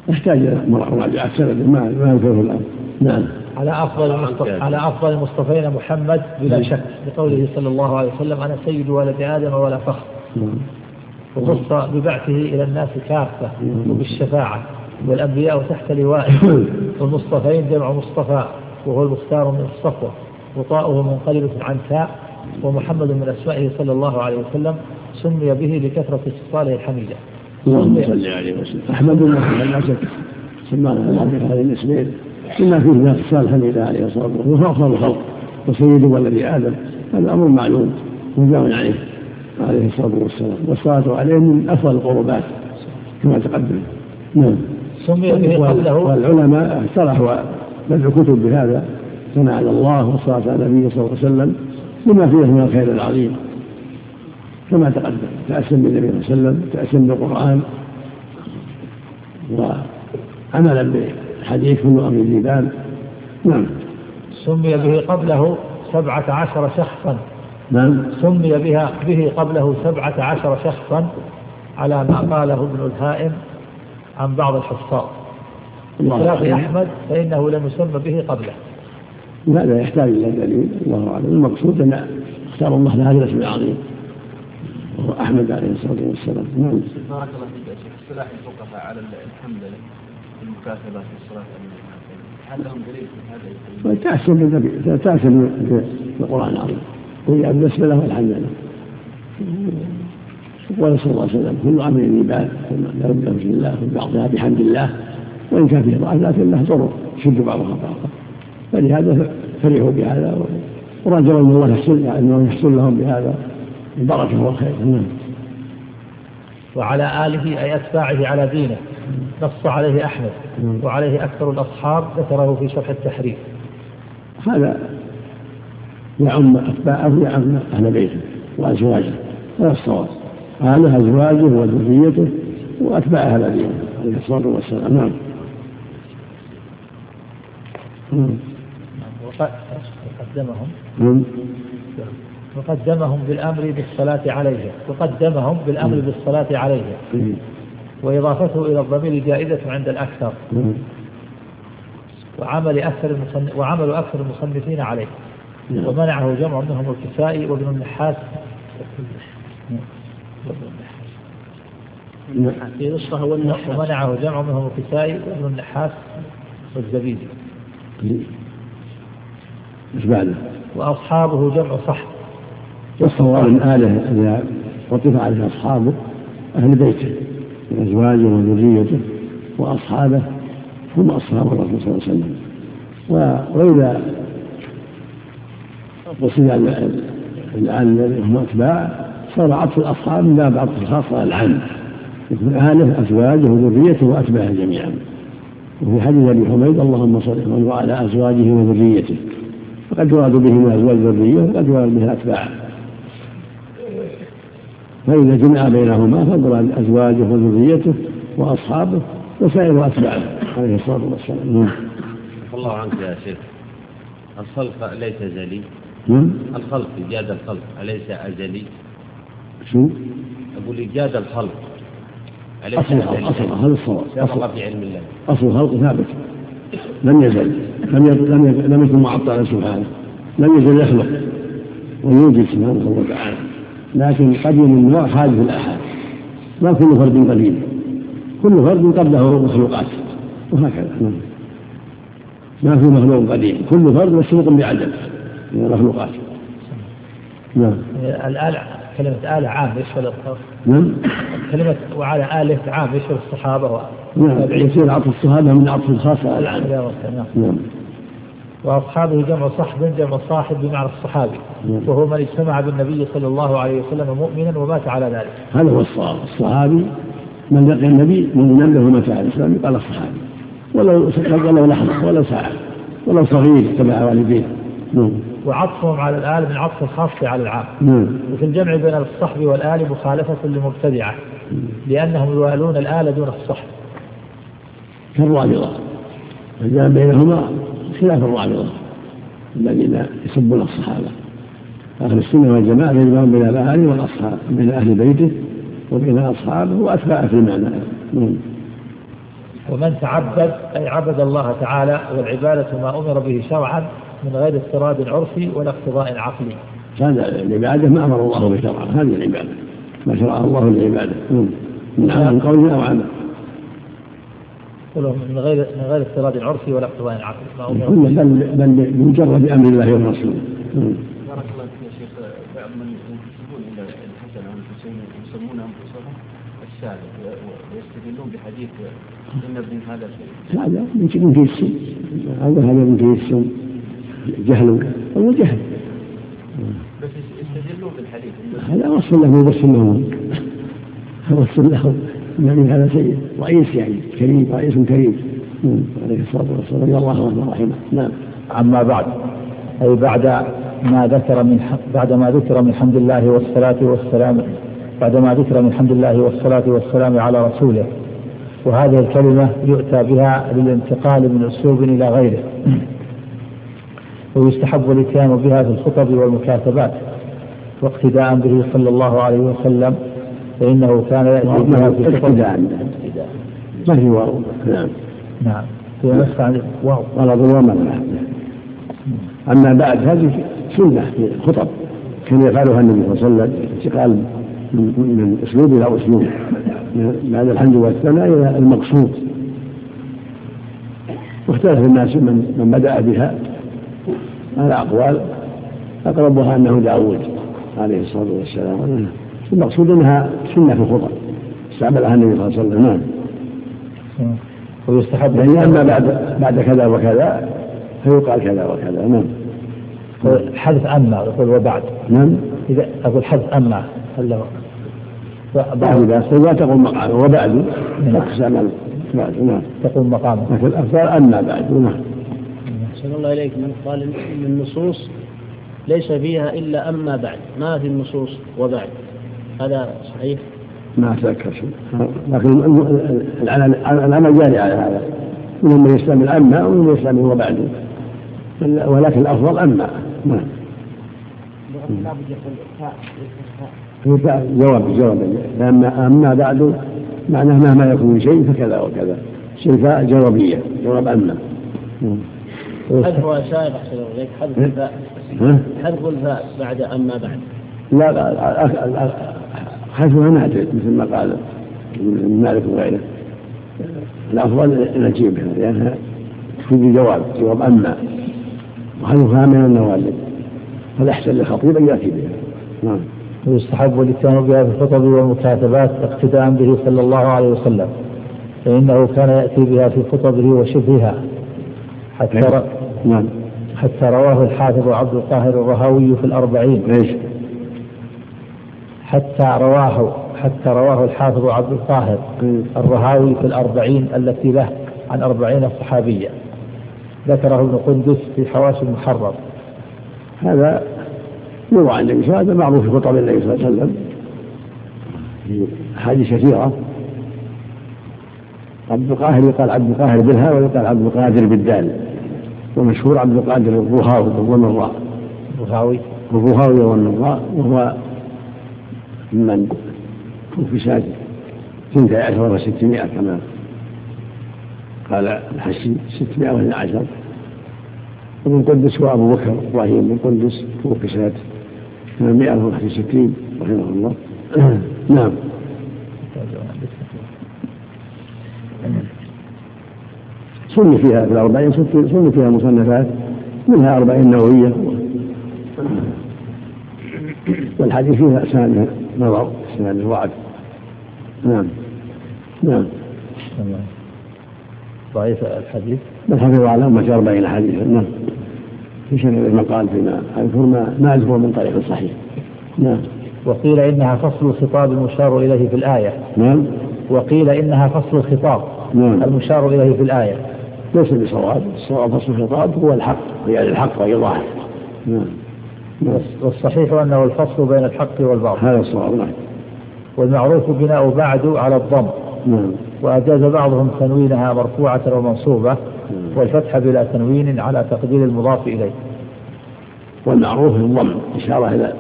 يحتاج إلى مراجعة سند ما ما يذكره الآن نعم. على أفضل المصطفى على أفضل المصطفين محمد بلا. شك. لقوله صلى الله عليه وسلم أنا سيد ولد آدم ولا فخر. وخص ببعثه إلى الناس كافة. وبالشفاعة. والأنبياء تحت لوائه والمصطفين جمع مصطفى. وهو المختار من الصفوة. وطاؤه منقلبة عن تاء ومحمد من أسمائه صلى الله عليه وسلم. سمي به لكثرة اتصاله الحميدة. اللهم صل عليه وسلم. أحمد الله لا شك سمانا هذه الاسمين بما فيه من اتصال الحميدة عليه الصلاة والسلام. وهو أفضل الخلق وسيد ولد آدم. هذا أمر معلوم مجمع عليه عليه الصلاة والسلام. والصلاة عليه من أفضل القربات كما تقدم. نعم. سمي به قبله. والعلماء اقترحوا بدء كتب بهذا ثناء على الله والصلاة على النبي صلى الله عليه وسلم لما فيه من الخير العظيم. كما تقدم تأسم بالنبي صلى الله عليه وسلم تأسم بالقرآن وعملا بحديث كل أمر ذي بال نعم. سمي به قبله سبعة عشر شخصا. نعم. سمي بها به قبله سبعة عشر شخصا على ما قاله ابن الهائم عن بعض الحفاظ. بخلاف أحمد فإنه لم يسمى به قبله. لا يحتاج إلى دليل الله أعلم. المقصود أن أختار الله لهذا الاسم العظيم وهو أحمد عليه الصلاة والسلام. نعم. بارك الله فيك يا شيخ. اصطلاح الفقهاء على الحمد في المكاتبة في الصلاة هل لهم دليل في هذا؟ تأسم بالنبي تأسم بالقرآن العظيم. قل بالنسبة له الحمد لله. قال صلى الله عليه وسلم كل أمر عباد بد بسم الله بعضها بحمد الله وإن كان فيه ضعف لكن له ضرر. يشد بعضها بعضا فلهذا فرحوا بهذا ورجوا أن الله يحصل انه يحصل لهم بهذا. البركه والخير نعم. وعلى آله أي أتباعه على دينه. نص عليه أحمد نعم. وعليه أكثر الأصحاب ذكره في شرح التحرير هذا يعم أتباعه يعم أهل بيته وأزواجه هذا الصواب. هذا أزواجه وذريته وأتباع أهل دينه عليه الصلاة والسلام. نعم. وقدمهم وقدمهم بالأمر بالصلاة عليه. وقدمهم بالأمر بالصلاة عليه. وإضافته إلى الضمير جائزه عند الأكثر. وعمل أكثر وعمل أكثر المصنفين عليه. ومنعه جمع منهم الكسائي وابن النحاس. في نصفه ومنعه جمع منهم الكسائي وابن النحاس والزبيدي. إيش بعده؟ وأصحابه جمع صح. والصواب من آله إذا وقف عليه أصحابه أهل بيته. من ازواجه وذريته وأصحابه هم أصحاب الرسول صلى الله عليه وسلم. واذا قصد الآن هم أتباع صار عطف الأصحاب من باب عطف الخاصة العام يكون أهله أزواجه وذريته وأتباعه جميعا. وفي حديث أبي حميد اللهم صل وعلى أزواجه وذريته. فقد يراد به من أزواج الذرية وقد يراد به الأتباع فإذا جمع بينهما فالمراد أزواجه وذريته وأصحابه وسائر أتباعه عليه الصلاة والسلام. نعم. الله عنك يا شيخ. الخلق ليس أزلي نعم. الخلق إيجاد الخلق أليس أزلي شو؟ أقول إيجاد الخلق أليس أصل الخلق أزلي أصل هذا الصواب. أصل, في علم الله. أصل الخلق ثابت. لم يزل. لم يزل لم يزل لم يكن معطلا سبحانه. لم يزل يخلق. ويوجد سبحانه وتعالى. لكن قديم النوع حادث الآحاد. ما كل فرد قديم كل فرد قبله مخلوقات. وهكذا. نعم. ما في مخلوق قديم. كل فرد مسبوق بعدد من المخلوقات. نعم. الآلة كلمة آلة عام يشمل نعم. كلمة وعلى آلة عام يشمل الصحابة نعم. يصير عطف الصحابة من عطف الخاصة على العام نعم. وأصحابه جمع صحب جمع صاحب بمعنى الصحابي. نعم. وهو من اجتمع بالنبي صلى الله عليه وسلم مؤمنا ومات على ذلك. هذا هو الصواب. الصحابي من لقي النبي مؤمنا له متى عليه السلام يقال الصحابي. ولو ولو لحظة ولو ساعة ولو صغير تبع والديه. نعم. وعطفهم على الآل من عطف الخاص على العام. نعم. وفي الجمع بين الصحب والآل مخالفة للمبتدعة لأنهم يوالون الآل دون الصحب. كالرافضة فجاء بينهما خلاف الرافضة الذين يسبون الصحابة. أهل السنة والجماعة يجمعون بين الأهل والأصحاب بين أهل بيته وبين أصحابه وأتباعه في المعنى. نعم. ومن تعبد أي عبد الله تعالى والعبادة ما أمر به شرعا من غير اضطراد عرفي ولا اقتضاء عقلي. هذا العبادة ما أمر الله بشرعها هذه العبادة. ما شرعها الله للعبادة نعم. من عمل قول أو عمل. كلهم من غير من غير اضطراد عرفي ولا اقتضاء عقلي بل بل بمجرد أمر الله والرسول. نعم. بارك الله فيك يا شيخ. بعض من ينتسبون إلى الحسن أو الحسين يسمون أنفسهم السادة ويستدلون بحديث إن ابن هذا هذا يمكن فيه السم. هذا هذا يمكن فيه السم. جهل. هو جهل. بس يستدلون بالحديث. هذا وصف له وصف لهم وصف له. النبي هذا سيد رئيس يعني كريم رئيس كريم. نعم. عليه الصلاة والسلام. رضي الله عنه ورحمه. نعم. أما بعد أي بعد ما ذكر من بعد ما ذكر من حمد الله والصلاة والسلام بعد ما ذكر من حمد الله والصلاة والسلام على رسوله. وهذه الكلمة يؤتى بها للانتقال من أسلوب إلى غيره. ويستحب الاتيان بها في الخطب والمكاتبات واقتداء به صلى الله عليه وسلم. فإنه كان يأتي بها في ابتداء. ما في واو؟ نعم. نعم. في عن واو. غلط ومنع أما بعد هذه سنة في الخطب كان يفعلها النبي صلى الله عليه وسلم انتقال من من أسلوب إلى أسلوب. بعد الحمد والثناء إلى المقصود. واختلف الناس من من بدأ بها. على أقوال أقربها أنه داود عليه الصلاة والسلام. المقصود أنها سنة في الخطب استعملها النبي صلى الله عليه وسلم. نعم. ويستحب يعني أما بعد بعد كذا وكذا فيقال كذا وكذا. نعم. حذف أما يقول وبعد. نعم. إذا أقول حذف أما هل له؟ بعد بعد ذلك لا تقول مقام وبعد. نعم. تستعمل بعد. نعم. تقول مقامه لكن الأفضل أما بعد. نعم. أحسن الله إليك. من قال إن النصوص ليس فيها إلا أما بعد. ما في النصوص وبعد؟ هذا صحيح؟ ما أتذكر شيء. لكن العمل جاري على هذا. منهم من يستعمل أما ومنهم من يستعمل وبعد ولكن الأفضل أما. نعم. هو فعل- جواب جواب. أما أما بعد معناه مهما يكون شيء فكذا وكذا. صفة جوابية. جواب أما. نعم. أحسن إليك. حذف الفاء. ها؟ حذف الفاء بعد أما بعد. لا حذفها نادر مثل ما قال ابن مالك وغيره. الأفضل نجيبها لأنها تفيد جواب جواب أما. وحذفها من النوازل فالاحسن للخطيب أن يأتي بها نعم. ويستحب الاتيان بها في الخطب والمكاتبات اقتداء به صلى الله عليه وسلم؟ فإنه كان يأتي بها في خطبه وشبهها. حتى ر- نعم. حتى رواه الحافظ عبد القاهر الرهاوي في الأربعين. إيش؟ حتى رواه حتى رواه الحافظ عبد القاهر الرهاوي في الأربعين التي له عن أربعين صحابية ذكره ابن قندس في حواشي المحرر. هذا يروى عن النبي صلى الله عليه وسلم معروف في خطب النبي صلى الله عليه وسلم. في أحاديث كثيرة عبد القاهر يقال عبد القاهر بالهاء ويقال عبد القادر بالدال. ومشهور عبد القادر الرهاوي والنراء الرهاوي. الرهاوي والنراء وهو ممن توفي سنة ثنتي عشر وستمائة كما قال الحسي ستمائة وإثنى عشر. ومن قدس هو أبو بكر إبراهيم بن قدس توفي سنة 861 رحمه الله. نعم. سن فيها في الأربعين سن فيها مصنفات منها أربعين نووية. والحديث فيها أسناد. نظر أسناد الوعد. نعم. نعم. ضعيف الحديث؟ بل حفظ على أمة أربعين حديثا نعم. في شنو المقال فيما أذكر ما ما أذكر من طريق صحيح. نعم. وقيل إنها فصل الخطاب المشار إليه في الآية. نعم. وقيل إنها فصل الخطاب نعم. المشار إليه في الآية. ليس بصواب. الصواب فصل الخطاب هو الحق يعني الحق وإيضاحه نعم نعم. والصحيح أنه الفصل بين الحق والباطل. هذا الصواب نعم. والمعروف بناء بعد على الضم. نعم. وأجاز بعضهم تنوينها مرفوعة ومنصوبة والفتح بلا تنوين على تقدير المضاف إليه. والمعروف الضم إشارة إلى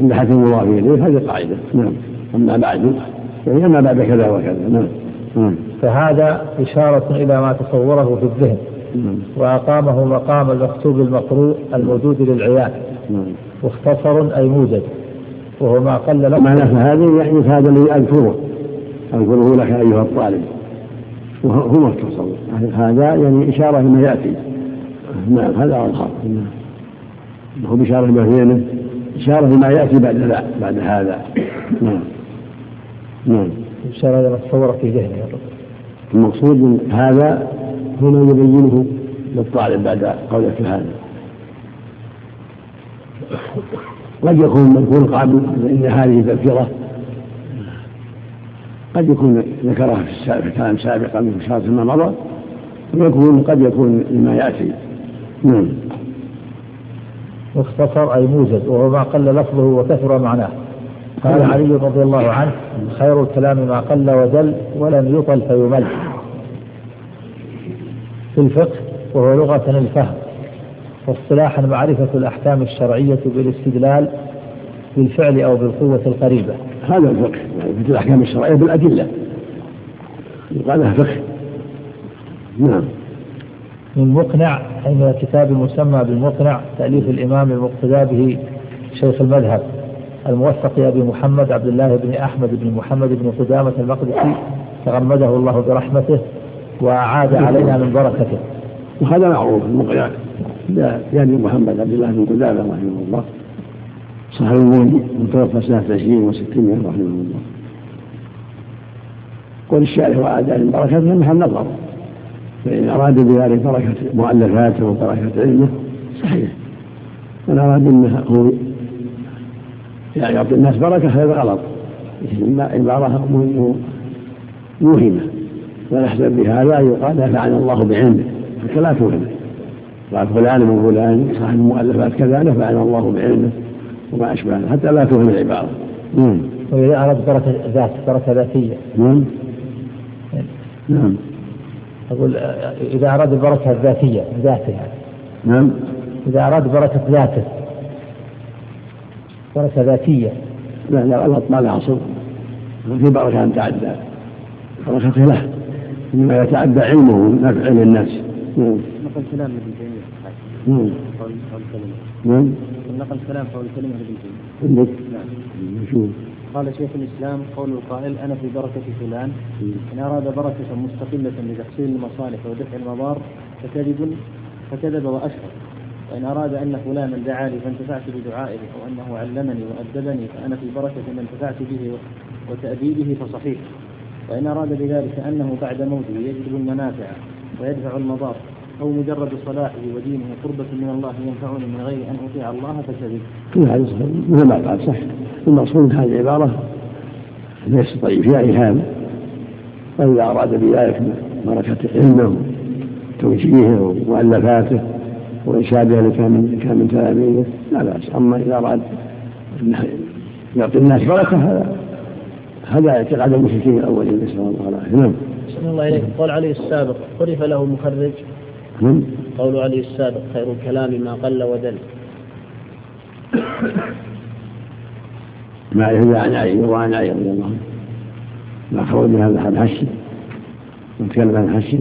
عند حد المضاف إليه هذه قاعدة. نعم. أما بعد يعني أما بعد كذا وكذا. نعم. نعم. فهذا إشارة إلى ما تصوره في الذهن. نعم. وأقامه مقام المكتوب المقروء الموجود للعيان. نعم مختصر أي موجز وهو ما قل لك معنى هذا يعني هذا الذي أذكره أذكره لك أيها الطالب. وهو مختصر. هذا يعني إشارة لما يأتي. نعم هذا أظهر. هو بإشارة لما فيه إشارة لما يأتي بعد ذا بعد هذا. نعم. نعم. إشارة إلى ما تصور في ذهنه. المقصود هذا هنا يبينه للطالب بعد قولك هذا. قد يكون مذكور قبل فإن هذه تذكرة قد يكون ذكرها في في كلام سابقا من إشارة ما مضى ويكون قد يكون لما يأتي. نعم. مختصر أي موجز وهو ما قل لفظه وكثر معناه. قال علي رضي الله عنه خير الكلام ما قل وجل ولم يطل فيمل. في الفقه وهو لغة الفهم. واصطلاحا معرفة الأحكام الشرعية بالاستدلال بالفعل أو بالقوة القريبة. هذا الفقه يعني في الأحكام الشرعية بالأدلة. يقال له فقه. نعم. من مقنع أي من الكتاب المسمى بالمقنع تأليف الإمام المقتدى به شيخ المذهب الموفق أبي محمد عبد الله بن أحمد بن محمد بن قدامة المقدسي تغمده الله برحمته وأعاد علينا من بركته. وهذا معروف المقنع. يعني محمد عبد الله بن قدامة رحمه الله المولي متوفى سنة 20 و600 رحمه الله. قول الشارع وأعاد عليهم بركته محل نظر فإن أراد بذلك بركة مؤلفاته وبركة علمه صحيح. من أراد أنه يعني يعطي الناس بركة هذا غلط. عبارة موهمة. ونحسب بهذا يقال نفعنا الله بعلمه. حتى لا توهم قال فلان من فلان صاحب المؤلفات كذا نفعنا الله بعلمه وما أشبه حتى لا توهم العبارة. نعم. وإذا أراد بركة ذات بركة ذاتية. نعم. نعم. أقول إذا أراد البركة الذاتية ذاتها. نعم. إذا أراد بركة ذاته بركة ذاتية. لا لا غلط ما لها أصل في بركة أن تعدى. بركته له إنما يتعدى علمه نفع علم الناس. نعم نقل كلام ابن تيمية نعم. نعم. نقل كلام قول كلمة ابن تيمية. عندك؟ نعم. شوف. قال شيخ الإسلام قول القائل أنا في بركة فلان. إن أراد بركة مستقلة لتحصيل المصالح ودفع المضار فكذب فكذب وأشرك. وإن أراد أن فلانا دعا لي فانتفعت بدعائه أو أنه علمني وأدبني فأنا في بركة ما انتفعت به وتأديبه فصحيح. وإن أراد بذلك أنه بعد موته يجلب المنافع ويدفع المضار. أو مجرد صلاحه ودينه قربة من الله ينفعني من غير أن أطيع الله فكذب كل هذا صحيح. مثل ما قال صح. المقصود هذه العبارة ليس طيب. فيها إيهام وإذا أراد بذلك بركة علمه وتوجيهه ومؤلفاته وإرشاده لكان من كان من تلاميذه لا بأس. أما إذا أراد يعطي الناس بركة هذا هذا اعتقاد المشركين الأولين نسأل الله العافية. نعم. الله عليه قول عليه السابق عرف له مخرج نعم. قول عليه السابق خير الكلام ما قل ودل. ما يهدى عن علي وعن علي رضي الله عنه. ما خرج هذا الحشي نتكلم عن الحشي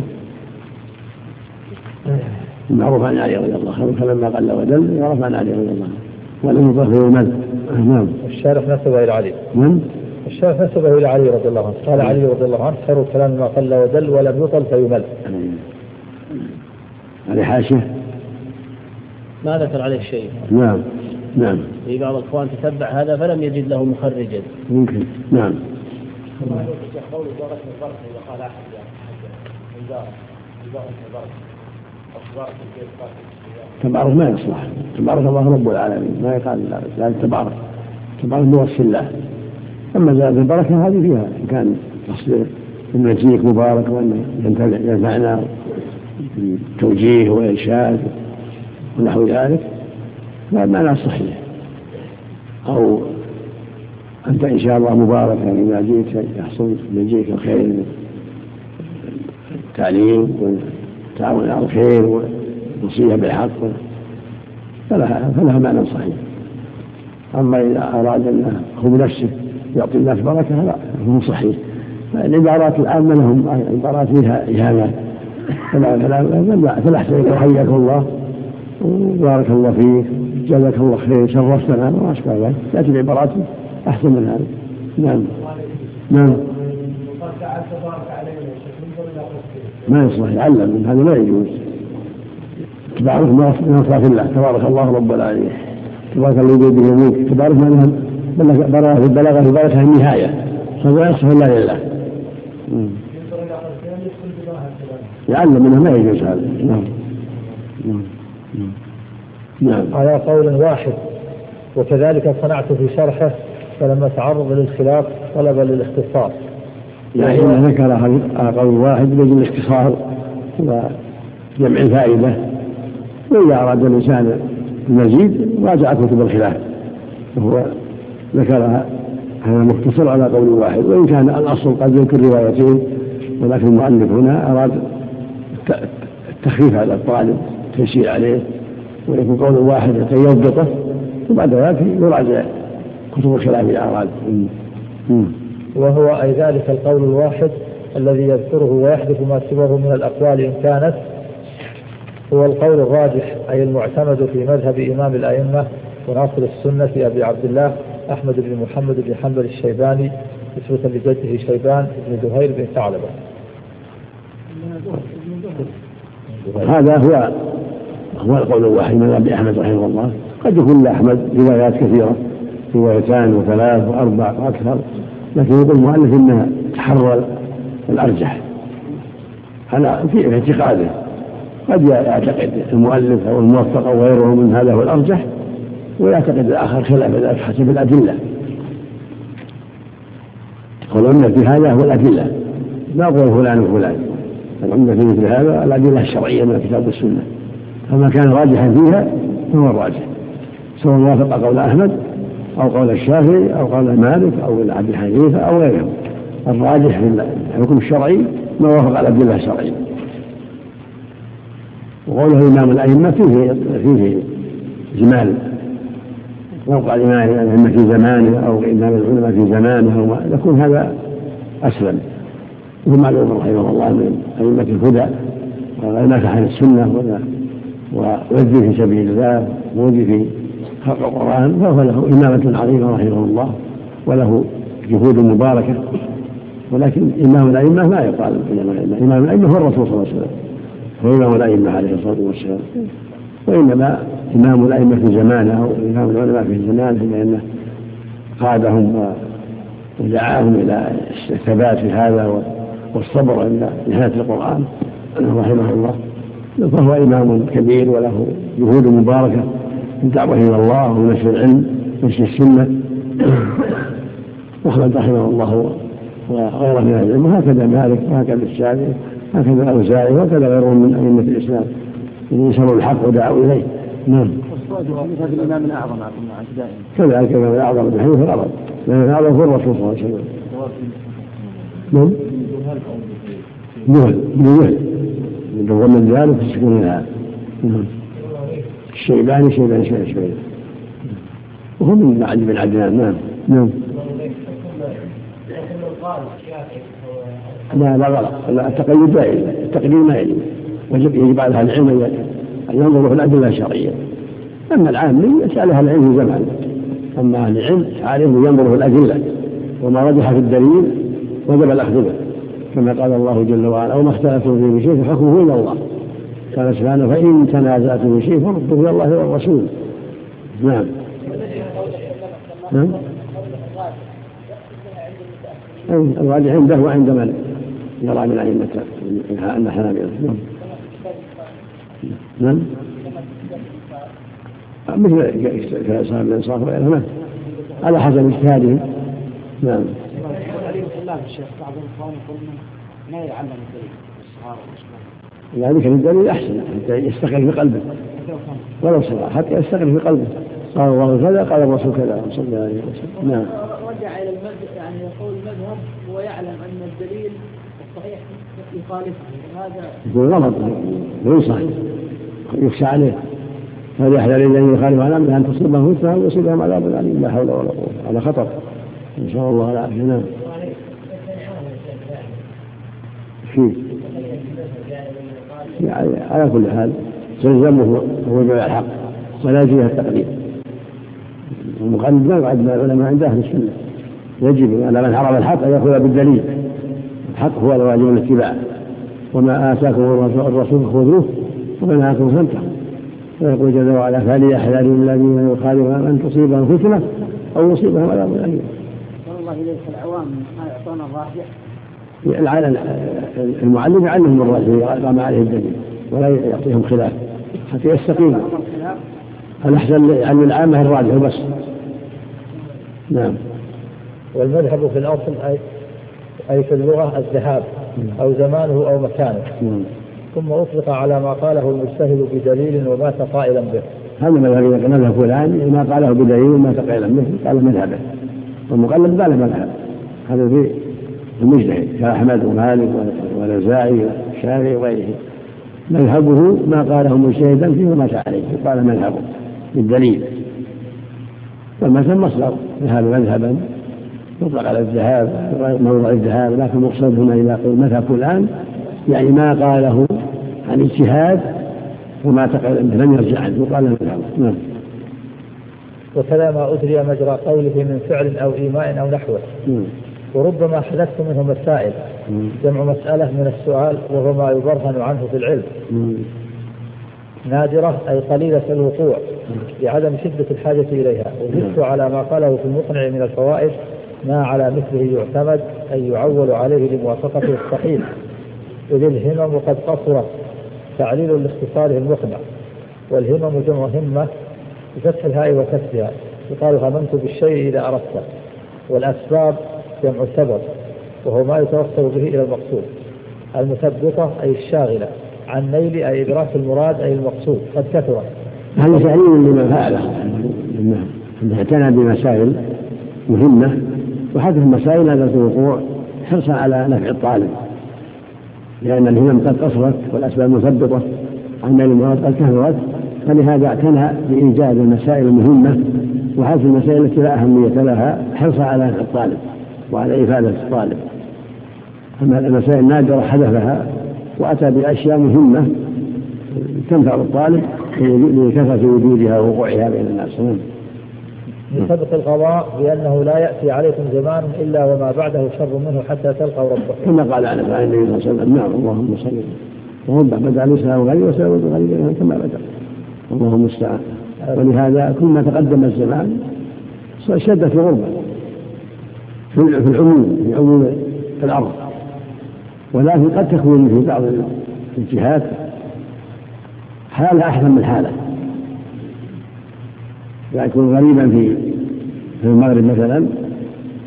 المعروف عن علي رضي الله عنه. فلما قل ودل يعرف عن علي رضي الله عنه. ولم يضاف إلى المد نعم. الشارح نسبه إلى علي. نعم الشارح نسبه إلى علي رضي الله عنه. قال علي رضي الله عنه خير الكلام ما قل ودل ولم يطل فيمل. عليه حاشية؟ ما ذكر عليه شيء. نعم نعم. في بعض الإخوان تتبع هذا فلم يجد له مخرجا. ممكن نعم. قول قال تبارك ما يصلح. تبارك الله رب العالمين. ما يقال لا تبارك. تبارك بوصف الله أما زاد البركة هذه فيها. إن كان تصدير إن يجيك مبارك وإن ينفعنا بتوجيه وارشاد ونحو ذلك هذا معنى صحيح. أو أنت إن شاء الله مبارك يعني إذا جئت يحصل يجيك الخير التعليم والتعاون على الخير والنصيحة بالحق فلها فلها معنى صحيح. أما إذا أراد أن هو بنفسه يعطي الناس بركة لا هو صحيح. العبارات العامة لهم عبارات فيها فلا فلا فلا حياك الله وبارك الله فيك جزاك الله خير شرفتنا وما اشبه ذلك تاتي العبارات احسن من هذا نعم نعم ما يصلح يعلم من هذا لا يجوز تبارك ما في الله تبارك الله رب العالمين تبارك الذي بيده الملك تبارك ما بلغ بلغ في بركه النهايه فهذا يصف الا لله يعلم منه ما يجوز هذا. نعم. نعم. نعم. على قول واحد وكذلك صنعت في شرحه فلما تعرض للخلاف طلب للاختصار. يعني إذا ذكر قول واحد لاجل الاختصار وجمع الفائدة. وإذا أراد الإنسان المزيد راجع كتب الخلاف. وهو ذكرها هذا مختصر على قول واحد. وإن كان الأصل قد يذكر روايتين ولكن المؤلف هنا أراد التخفيف على الطالب التيسير عليه ويكون قول واحد حتى يضبطه وبعد ذلك يراجع كتب الخلاف إذا أراد وهو أي ذلك القول الواحد الذي يذكره ويحدث ما سواه من الأقوال إن كانت. هو القول الراجح أي المعتمد في مذهب إمام الأئمة وناصر السنة أبي عبد الله أحمد بن محمد بن حنبل الشيباني نسبة لجده شيبان بن دهير بن ثعلبة. هذا هو هو القول الواحد من ابي أحمد رحمه الله. قد يكون لأحمد روايات كثيرة روايتان وثلاث وأربع وأكثر لكن يقول المؤلف إنها تحرر الأرجح. على في اعتقاده. قد يعتقد المؤلف أو الموفق أو غيره من هذا هو الأرجح ويعتقد الآخر خلاف ذلك حسب الأدلة. والعمدة في هذا هو الأدلة. لا قول فلان وفلان. العمدة في مثل هذا الأدلة الشرعية من الكتاب والسنة. فما كان راجحا فيها فهو الراجح. سواء وافق قول أحمد أو قول الشافعي أو قول مالك أو عبد الحنيفة أو غيره الراجح في الحكم الشرعي ما وافق الأدلة الشرعية. وقوله إمام الأئمة فيه فيه إجمال. لو قال إمام الأئمة في زمانه أو إمام العلماء في زمانه يكون هذا أسلم. وهو معلوم رحمه الله من أئمة الهدى وغير عن السنة ويجري في سبيل الله ويجري في خلق القرآن فهو له إمامة عظيمة رحمه الله وله جهود مباركة ولكن إمام الأئمة ما يقال إمام الأئمة إمام الأئمة هو الرسول صلى الله عليه وسلم هو إمام الأئمة عليه الصلاة والسلام. وإنما إمام الأئمة في زمانه أو إمام العلماء في زمانه لأنه قادهم ودعاهم إلى الثبات في هذا والصبر عند نهاية القرآن رحمه الله. فهو إمام كبير وله جهود مباركة في الدعوة إلى الله ونشر العلم ونشر السنة. واحمد رحمه الله وغيره من أهل العلم. وهكذا مالك وهكذا الشافعي هكذا الأوزاعي وهكذا غيرهم من أئمة الإسلام. الذين يسروا الحق ودعوا إليه. نعم. الإمام الأعظم كذلك الإمام الأعظم ابن حنيفه الأعظم الإمام الأعظم هو الرسول صلى الله عليه وسلم. نعم. جهل من جهل من ضمن ذلك السكون نعم الشيباني شيباني شيباني وهو من بعد بن عدنان نعم نعم. لا لا غلط لا. التقيد لا يلزم التقليد ما يلزم يجب يجب على أهل العلم أن ينظروا في الأدلة الشرعية. أما العام يسأل أهل العلم في زمان أما أهل العلم عليهم ينظروا في الأدلة. وما رجح في الدليل وجب الأخذ به. كما قال الله جل وعلا وما اختلفتم فيه بشيء فحكمه إلى الله. قال سبحانه فإن تنازعتم في شيء فردوه إلى الله والرسول. نعم. نعم. الراجح عنده وعند من؟ يرى من أئمة أن حنابلة نعم. نعم مثل كأصحاب الإنصاف وغيرها نعم على حسب اجتهادهم. نعم. الشيخ بعض الإخوان يقول ما يعلم الدليل؟ يعني كان الدليل أحسن. حتى يستقر في قلبه. ولو صغار. حتى يستقر في قلبه. قال الله كذا قال الرسول كذا صلى الله عليه وسلم. نعم. رجع إلى المذهب يعني يقول المذهب ويعلم أن الدليل الصحيح يخالفه. هذا يقول غلط. غير صحيح. يخشى عليه. فليحذر الذين يخالف عن امره أن تصيبهم فتنة أو يصيبهم عذاب أليم. لا حول ولا قوة. هذا خطر. إن شاء الله العافيه نعم. فيه يعني على كل حال تلزمه هو الحق ولا فيها التقليد المقلد ما يقعد مع العلماء عند أهل السنة. يجب على من حرم الحق أن يأخذ بالدليل. الحق هو الواجب الاتباع. وما آتاكم الرسول خذوه وما نهاكم فانتهوا. ويقول جل وعلا فليحذر الذين يخالفون ان تصيبهم فتنه أو يصيبهم عذاب اليم. الله اليك العوام ما يعطون الراجح. المعلم يعلمهم الراجح قام عليه الدليل ولا يعطيهم خلاف حتى يستقيموا الأحسن يعني العامة الراجح؟ بس. نعم. والمذهب في الأصل أي أي في اللغة الذهاب أو زمانه أو مكانه. نعم. ثم أطلق على ما قاله المجتهد بدليل ومات قائلا به. هذا مذهب مذهب فلان ما قاله بدليل ومات قائلا به قال مذهبه. والمقلد ما له مذهب. هذا في المجتهد كأحمد ومالك والأوزاعي والشافعي وغيره. مذهبه ما قاله مجتهدا فيه ومات عليه قال مذهبه بالدليل. والمثل مصدر ذهب مذهبا يطلق على الذهاب موضع الذهاب لكن المقصود هنا إذا قيل مذهب فلان يعني ما قاله عن اجتهاد وما لم يرجع عنه وقال مذهب نعم. وكذا ما أدري مجرى قوله من فعل أو إيماء أو نحوه. نعم. وربما حدثت منه مسائل. جمع مسألة من السؤال وهو ما يبرهن عنه في العلم. نادرة أي قليلة الوقوع لعدم شدة الحاجة إليها. وزدت على ما قاله في المقنع من الفوائد ما على مثله يعتمد أي يعول عليه لموافقته الصحيح. إذ الهمم قد قصرت تعليل لاختصاره المقنع والهمم جمع همة بفتح الهاء وكسرها. يقال هممت بالشيء إذا أردته والأسباب جمع سبب وهو ما يتوصل به إلى المقصود. المثبطة أي الشاغلة عن نيل أي إدراك المراد أي المقصود. قد كثرت هذا تعليم لمن فعله أنه اعتنى بمسائل مهمة وحذف المسائل هذا الوقوع حرصا على نفع الطالب لأن الهمم قد قصرت والأسباب مثبطة عن نيل المراد قد كثرت فلهذا اعتنى بإيجاد المسائل المهمة وحذف المسائل التي لا أهمية لها حرصا على نفع الطالب. وعلى إفادة الطالب. أما المسائل النادرة حذفها وأتى بأشياء مهمة تنفع الطالب لكثرة وجودها ووقوعها بين الناس. نعم. بسبق القضاء بأنه لا يأتي عليكم زمان إلا وما بعده شر منه حتى تلقوا ربكم. كما قال على النبي صلى الله عليه وسلم نعم اللهم صل ورب بدأ الإسلام غير وسلم غير كما بدأ. اللهم المستعان ولهذا كل ما تقدم الزمان شدت الغربة في العموم في عموم الأرض. ولكن قد تكون في بعض الجهات حالة أحسن من حالة. يكون غريبا في في المغرب مثلا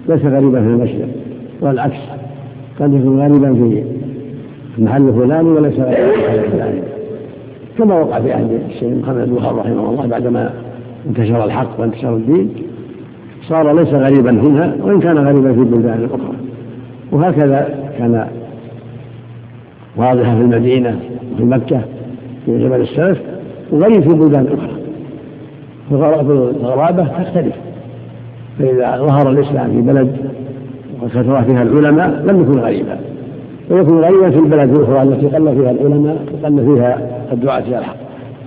ليس غريبا في المشرق والعكس. قد يكون غريبا في المحل الفلاني وليس غريبا في المحل الفلاني. كما وقع في عهد الشيخ محمد بن رحمه الله بعدما انتشر الحق وانتشر الدين. صار ليس غريبا هنا وإن كان غريبا في بلدان أخرى. وهكذا كان واضحه في المدينة وفي مكة في جبل السلف وغريب في بلدان أخرى. الغرابه تختلف. فإذا ظهر الإسلام في بلد وكثر فيها العلماء لم يكن غريبا. ويكون غريبا في البلد الأخرى التي قل فيها العلماء وقل فيها الدعاة إلى الحق.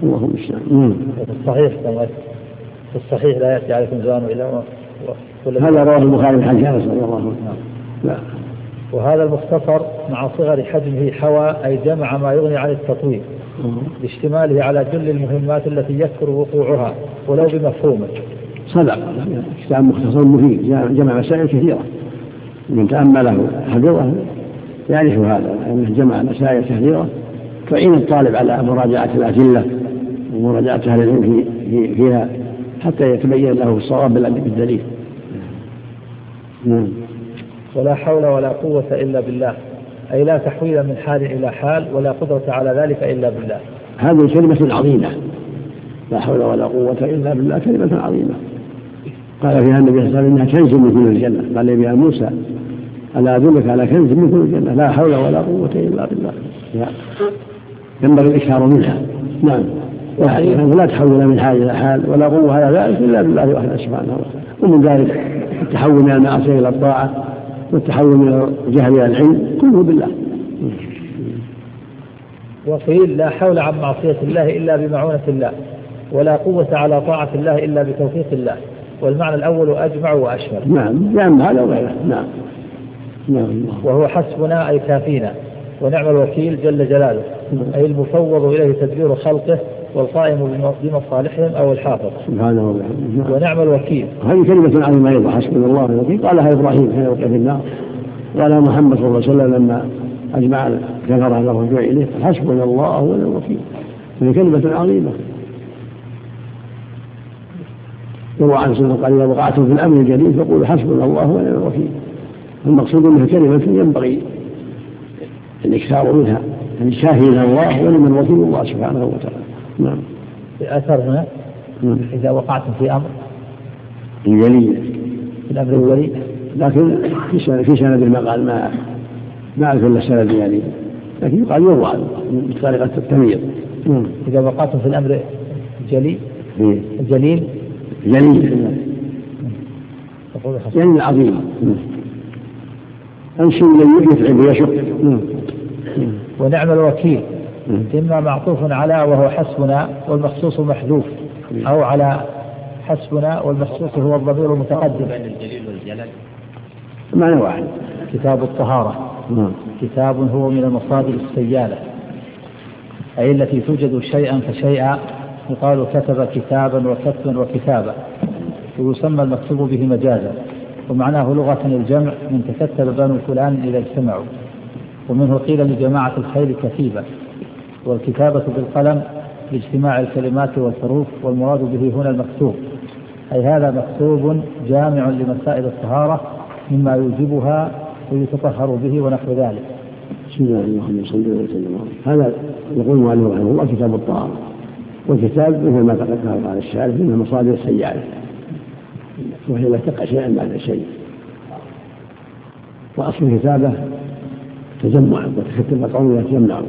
اللهم المستعان في الصحيح في الصحيح لا يأتي عليكم زمان إلا هذا رواه البخاري عن انس رضي الله عنه. لا. وهذا المختصر مع صغر حجمه حوى أي جمع ما يغني عن التطويل لاشتماله على جل المهمات التي يكثر وقوعها ولو بمفهومه. صدق. كتاب مختصر مفيد جمع مسائل كثيرة. من تأمله حفظه يعرف هذا. أنه جمع مسائل كثيرة. تعين الطالب على مراجعة الأدلة ومراجعة أهل العلم في فيها حتى يتبين له الصواب بالدليل نعم. ولا حول ولا قوة إلا بالله. أي لا تحويل من حال إلى حال ولا قدرة على ذلك إلا بالله. هذه كلمة عظيمة. لا حول ولا قوة إلا بالله. كلمة عظيمة. قال فيها النبي صلى الله عليه وسلم إنها كنز من كل الجنة. قال بها موسى ألا أدلك على كنز من كل الجنة؟ لا حول ولا قوة إلا بالله. ينبغي الإكثار منها. نعم. لا تحول من حال إلى حال ولا قوة على ذلك إلا بالله وحده سبحانه وتعالى. ومن ذلك التحول من المعصية إلى الطاعة والتحول من الجهل إلى العلم كله بالله. وقيل لا حول عن معصية الله إلا بمعونة الله ولا قوة على طاعة الله إلا بتوفيق الله والمعنى الأول أجمع وأشمل. نعم نعم هذا وغيره نعم. نعم. وهو حسبنا أي كافينا ونعم الوكيل جل جلاله أي المفوض إليه تدبير خلقه والقائم بمصالحهم أو الحافظ. سبحانه وتعالى ونعم الوكيل. هذه كلمة عظيمة أيضا حسبنا الله الوكيل. قالها إبراهيم حين وقع في النار. قالها محمد صلى الله عليه وسلم لما أجمع كفر على الرجوع إليه حسبنا الله ونعم الوكيل. هذه كلمة عظيمة. يروى عن سنة قال إذا وقعتم في الأمر الجليل فقولوا حسبنا الله ونعم الوكيل. المقصود أنها كلمة ينبغي الإكثار منها يعني شاهدنا الله ونعم الوكيل. الله سبحانه وتعالى. نعم. في أثر هنا؟ نعم. إذا وقعتم في أمر؟ الجليل في الأمر الولي؟ لكن في سند في سند ما قال ما ما أعرف إلا سند يعني. لكن يقال يروى بطريقة التمييز. نعم. إذا وقعتم في الأمر الجليل إيه. الجليل جليل. يعني العظيم الشيء الذي يتعب ويشق ونعم الوكيل. إما معطوف على وهو حسبنا والمخصوص محذوف أو على حسبنا والمخصوص هو الضمير المتقدم. بين الجليل والجلال. معنى واحد. كتاب الطهارة. كتاب هو من المصادر السيالة. أي التي توجد شيئا فشيئا يقال كتب كتابا وكتبا وكتابا. ويسمى المكتوب به مجازا. ومعناه لغة الجمع من تكتب بنو فلان إذا اجتمعوا. ومنه قيل لجماعة الخيل كتيبة والكتابة بالقلم لاجتماع الكلمات والحروف والمراد به هنا المكتوب. أي هذا مكتوب جامع لمسائل الطهارة مما يوجبها ويتطهر به ونحو ذلك. بسم الله الرحمن الرحيم. هذا يقول المؤلف رحمه الله كتاب الطهارة. والكتاب مثل ما تقدم على الشارع من مصادر السيئات وهي لا تقع شيئا بعد شيء. وأصل الكتابة تجمع وتكتب قوم يتجمعون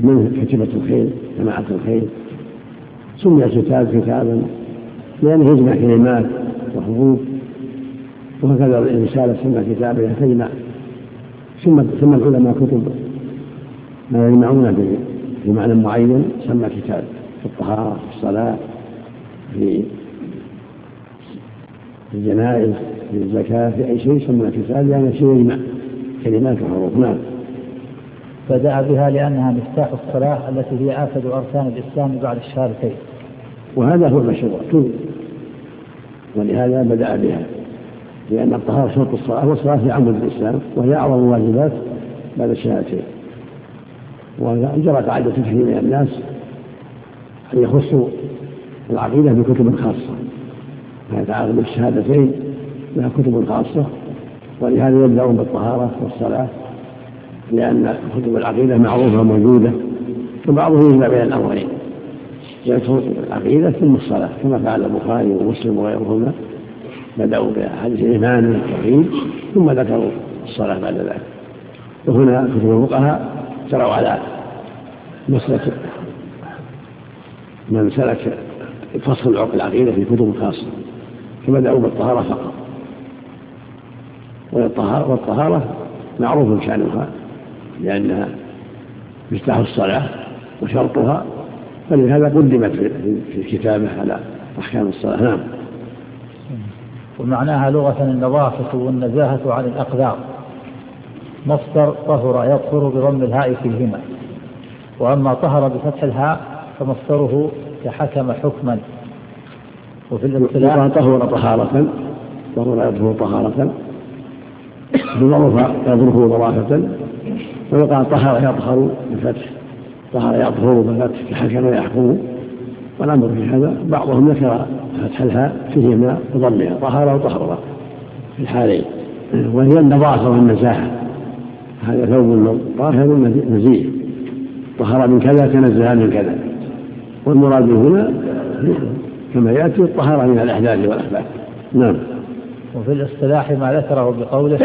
من كتبة الخيل جماعة الخيل سمي الكتاب كتابا لأنه يجمع كلمات وحروف وهكذا الرسالة سمى كتابا تجمع ثم سمى العلماء كتب ما يجمعون بمعنى معين سمى كتاب في الطهارة في الصلاة في الجنائز في الزكاة في أي شيء سمى كتاب لأن شيء يجمع كلمات وحروف. نعم. بدأ بها لأنها مفتاح الصلاة التي هي آكد أركان الإسلام بعد الشهادتين. وهذا هو المشروع. ولهذا بدأ بها. لأن الطهارة شرط الصلاة. والصلاة هي عمود الإسلام وهي أعظم الواجبات بعد الشهادتين. وجرى قاعدة كثير من الناس أن يخصوا العقيدة بكتب خاصة. فيتعاقب الشهادتين لها كتب خاصة ولهذا يبدأون بالطهارة والصلاة. لأن كتب العقيدة معروفة موجودة وبعضهم يجمع بين الأمرين يدخل العقيدة ثم الصلاة كما فعل البخاري ومسلم وغيرهما. بدأوا بحديث الإيمان والتوحيد ثم ذكروا الصلاة بعد ذلك. وهنا كتب الفقهاء جروا على مسلك من سلك فصل العقيدة في كتب خاصة فبدأوا بالطهارة فقط. والطهارة معروف شأنها لأنها مفتاح الصلاة وشرطها فلهذا قدمت في الكتابة على أحكام الصلاة. نعم. ومعناها لغة النظافة والنزاهة عن الأقدار. مصدر طهر يطهر بضم الهاء فيهما. وأما طهر بفتح الهاء فمصدره كحكم حكما. وفي الاصطلاح طهر طهارة طهر يطهر طهارة بظرف يظرفه ظرافة ويقال طهر يطهر بفتح طهر يطهر بالفتح كحكم يحكم والأمر في هذا بعضهم ذكر فتح الهاء فيهما وضمها طهر وطهر في الحالين. وهي النظافة والنزاهة. هذا ثوب طاهر نزيه طهر من كذا تنزه من كذا. والمراد هنا كما يأتي الطهارة من الأحداث والأخبار. نعم. وفي الاصطلاح ما ذكره بقوله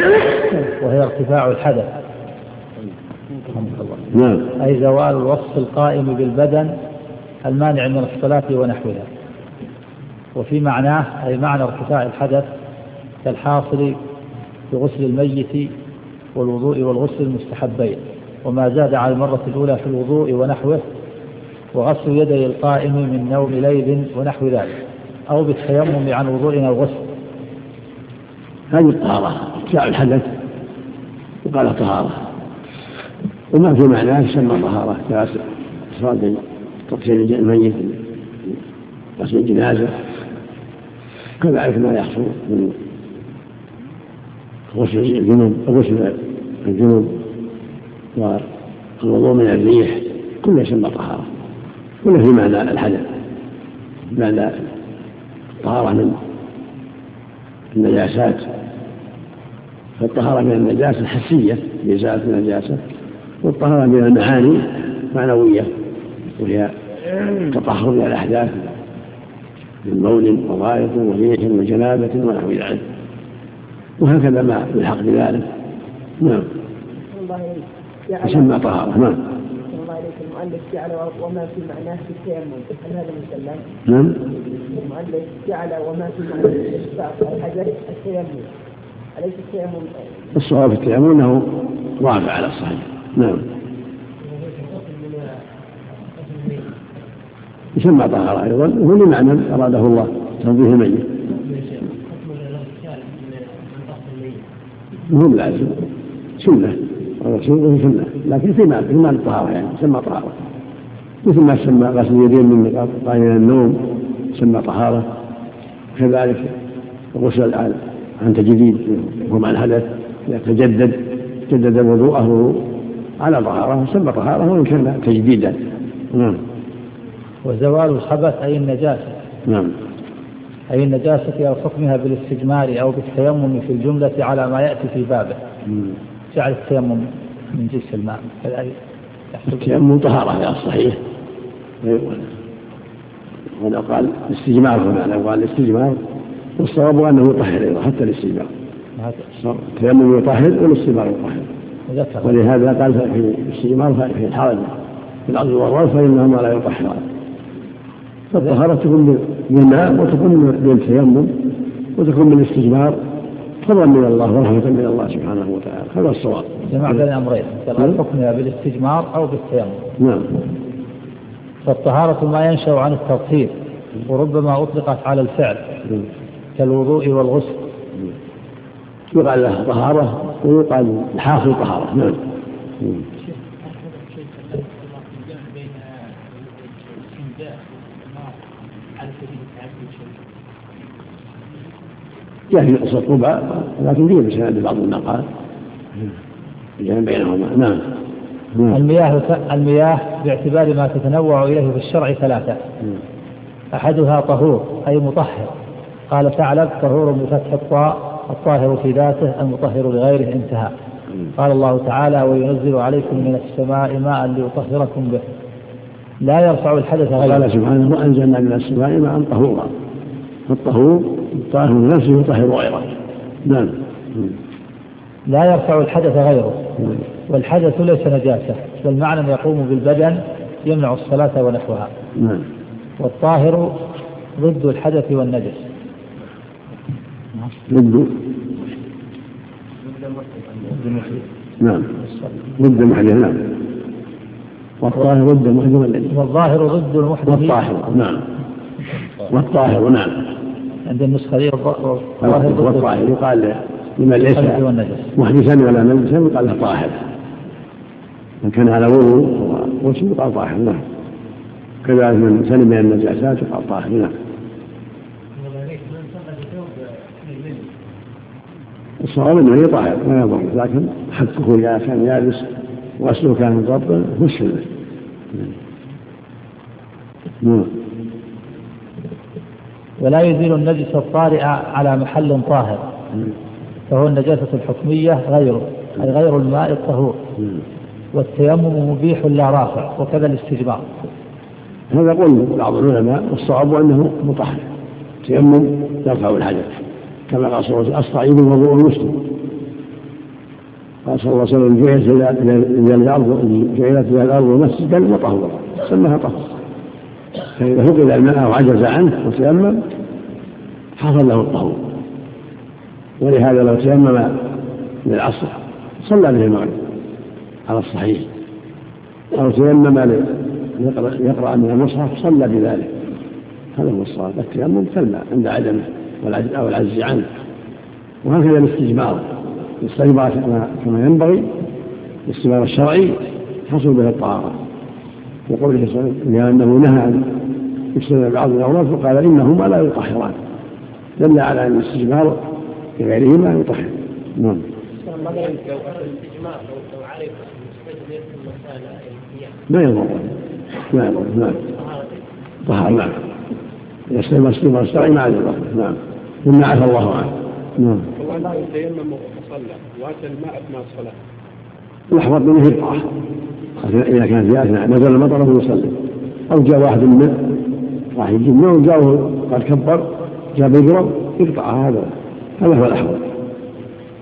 وهي ارتفاع الحدث. نعم. أي زوال الوصف القائم بالبدن المانع من الصلاة ونحوها. وفي معناه أي معنى ارتفاع الحدث كالحاصل بغسل الميت والوضوء والغسل المستحبين. وما زاد على المرة الأولى في الوضوء ونحوه وغسل يدي القائم من نوم ليل ونحو ذلك أو بالتيمم عن وضوء أو غسل هذه الطهارة ارتفاع الحدث وقال طهارة. وما في معناه يسمى طهارة كإفراد تطهير الميت غسل الجنازة. كذلك ما يحصل من غسل الجنوب غسل الجنوب والوضوء من الريح كله يسمى طهارة. كله في معنى الحدث معنى الطهارة من النجاسات. فالطهارة من النجاسة حسية بإزالة النجاسة. والطهارة من المعاني معنوية وهي تطهر من الأحداث من بول وغائط وريح وجنابة ونحو ذلك. وهكذا ما يلحق بذلك نعم. يسمى طهارة. نعم. المؤلف جعل وما في معناه في التيمم هل هذا مسلم؟ نعم. المؤلف جعل وما في معناه الحجر التيمم. أليس التيمم؟ الصواب في التيمم أنه رافع على الصحيح. نعم. يسمى طهارة أيضا. وهو لمعنى أراده الله تنظيف الميت. مهم لازم سنة. الرسول سنة لكن في معنى في معنى الطهارة يعني يسمى طهارة. مثل ما سمى غسل اليدين من قائل النوم سمى طهارة. كذلك الغسل عن تجديد وهو مع الحدث يتجدد جدد وضوءه على طهارة سمى طهارة وإن كان تجديدا. نعم. وزوال الخبث أي النجاسة. نعم. أي النجاسة أو حكمها بالاستجمار أو بالتيمم في الجملة على ما يأتي في بابه. جعل التيمم من جنس الماء. التيمم طهارة على الصحيح ولو قال الاستجمار هنا لو قال الاستجمار والصواب أنه يطهر أيضا حتى الاستجمار. التيمم يطهر والاستجمار يطهر. ولهذا قال في الاستجمار في الحجر في العظم والروث فإنهما لا يطهران. فالطهارة تكون بالماء وتكون بالتيمم وتكون بالاستجمار فضلا من الله ورحمة من الله سبحانه وتعالى هذا الصواب. جمع بين الأمرين الحكم بالاستجمار أو بالتيمم. نعم. فالطهارة ما ينشأ عن التطهير وربما أطلقت على الفعل كالوضوء والغسل. يقال لها طهارة ويقال الحاصل طهارة. نعم. جاء في قصة قبى لكن فيه بسند بعض النقال الجمع بينهما. نعم. نعم. المياه المياه باعتبار ما تتنوع إليه في الشرع ثلاثة. أحدها طهور أي مطهر. قال ثعلب طهور بفتح الطاء. الطاهر في ذاته المطهر لغيره انتهى. قال الله تعالى وينزل عليكم من السماء ماء ليطهركم به. لا يرفع الحدث غيره. قال سبحانه وانزلنا من السماء ماء طهورا. فالطهور الطاهر نفسه يطهر غيره. نعم. لا يرفع الحدث غيره. والحدث ليس نجاسة بل معنى يقوم بالبدن يمنع الصلاة ونحوها. نعم. والطاهر ضد الحدث والنجس. ضد نعم. ضد المحدث نعم. والطاهر ضد المحدث والظاهر ضد المحدث والطاهر نعم. والطاهر نعم. عند النسخة دي الظاهر ضد والطاهر يقال لمن ليس محدثا ولا نجسا يقال له طاهر. من كان على وضوء وسوء يقال طاهر نعم. كذلك من سلم من النجاسات يقال طاهر نعم. الصواب إنه يطهر ما يضر. لكن حكه إذا كان يابس وغسله كان مضبا غسل نعم. ولا يزيل النجس الطارئ على محل طاهر فهو النجاسة الحكمية غيره أي غير الماء الطهور. والتيمم مبيح لا رافع وكذا الاستجمار هذا قول بعض العلماء والصواب أنه مطهر. التيمم يرفع الحدث. كما قال صلى الله عليه وسلم الصعيد وضوء المسلم قال صلى الله عليه وسلم جعلت إلى الأرض جعلت إلى الأرض مسجدا وطهورا سماها طهور. فإذا فقد الماء أو عجز عنه وتيمم حصل له الطهور. ولهذا لو تيمم للعصر صلى به المغرب على الصحيح. أو تيمم يقرأ من المصحف صلى بذلك. هذا هو الصواب. التيمم كالماء عند عدمه. أو العجز عنه. وهكذا الاستجمار. الاستجمار كما ينبغي الاستجمار الشرعي حصل به الطهارة. وقوله عليه لأنه نهى عن يستمع بعض الأوراق فقال إنهما لا يطهران. دل على أن الاستجمار بغيرهما يطهر. نعم. ما يضر. ما يضر. نعم. طهر نعم. يستلم استلم الشرعي ما يضر نعم. مما عفى الله عنه. نعم. والله تيمم وصلى وأتى الماء اثناء الصلاة. الاحوط منه يقطع إذا كان في أثناء نزل المطر فهو يصلي. أو جاء واحد منه راح يجيب نوم جاءه قد كبر جاء بيقرب يقطع هذا. هذا هو الاحوط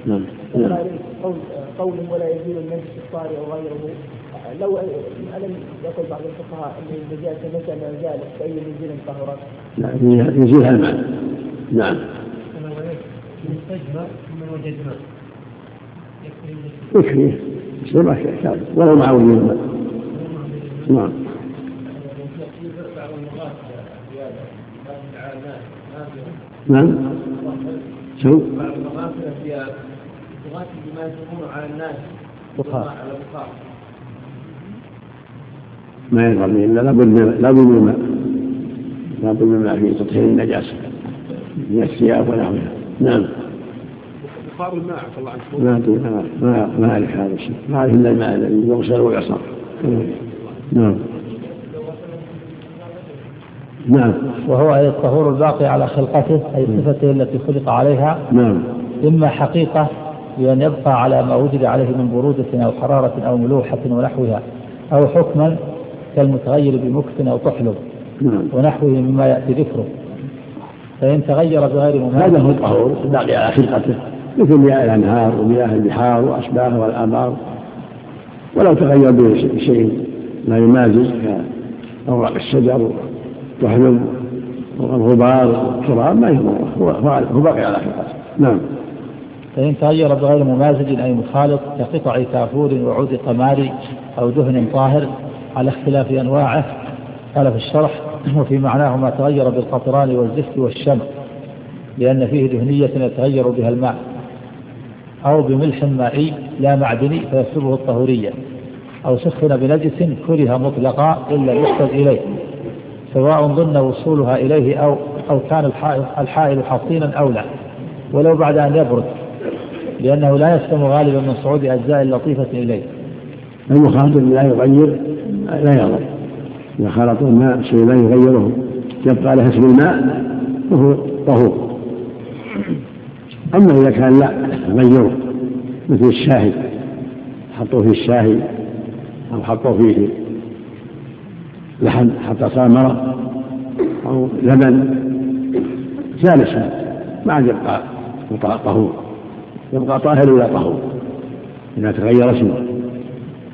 نعم. قول ولا يزيل النجس الطارئ وغيره لو ألم يقول بعض الفقهاء أن النجاسه متى ما زالت فأي يزيل طهرت؟ لا يزيلها الماء نعم. يكفيه يصير ما كافي ولو مع وجود الماء نعم نعم شو؟ بعض المغافل الثياب تغاتل بما على الناس ما يظهر به إلا لابد من لابد من الماء. لابد من الماء في تطهير النجاسة من الثياب ونحوها. نعم. بخار الماء عفى الله عنك. ما ما ما ما أعرف هذا الشيء. ما أعرف إلا الماء الذي يغسل ويعصر نعم. نعم. وهو أي الطهور الباقي على خلقته أي صفته التي خلق عليها. نعم. إما حقيقة بأن يبقى على ما وجد عليه من برودة أو حرارة أو ملوحة ونحوها أو حكما كالمتغير بمكث أو تحلب نعم. ونحوه مما يأتي ذكره. فإن تغير بغير هذا هو مماثل الطهور الباقي على خلقته. مثل مياه الأنهار ومياه البحار واشباهها والأبار. ولو تغير بشيء لا يمازج كأوراق الشجر والحلم والغبار والتراب ما يضره هو باقي على خلقته نعم. فإن تغير بغير ممازج أي مخالط كقطع كافور وعود قماري أو دهن طاهر على اختلاف أنواعه. قال في الشرح وفي معناه ما تغير بالقطران والزفت والشمع لأن فيه دهنية يتغير بها الماء. أو بملح مائي لا معدني فيسلبه الطهورية أو سخن بنجس كره مطلقا إلا يحتاج إليه سواء ظن وصولها إليه أو أو كان الحائل, حصينا أو لا ولو بعد أن يبرد لأنه لا يسلم غالبا من صعود أجزاء لطيفة إليه. المخاطب لا يغير لا يضر إذا خلط الماء شيء لا يغيره يبقى له اسم الماء وهو طهور. أما إذا كان لا غيره مثل الشاهي حطوا فيه الشاهي أو حطوا فيه لحم حتى صار أو لبن زال ما عاد يبقى طهور يبقى طاهر ولا طهور إذا تغير اسمه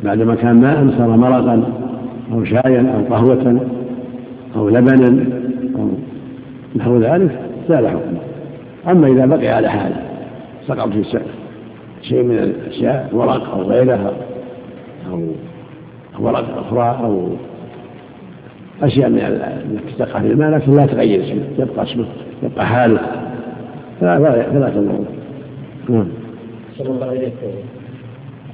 بعدما كان ماء صار مرقا أو شايا أو قهوة أو لبنا أو نحو ذلك زال حكمه. أما إذا بقي على حاله سقط في شيء من الأشياء ورق أو غيرها أو ورق أخرى أو أشياء من التي تقع في الماء لكن لا تغير اسمه يبقى اسمه يبقى حاله فلا فلا تضر نعم. الله إليك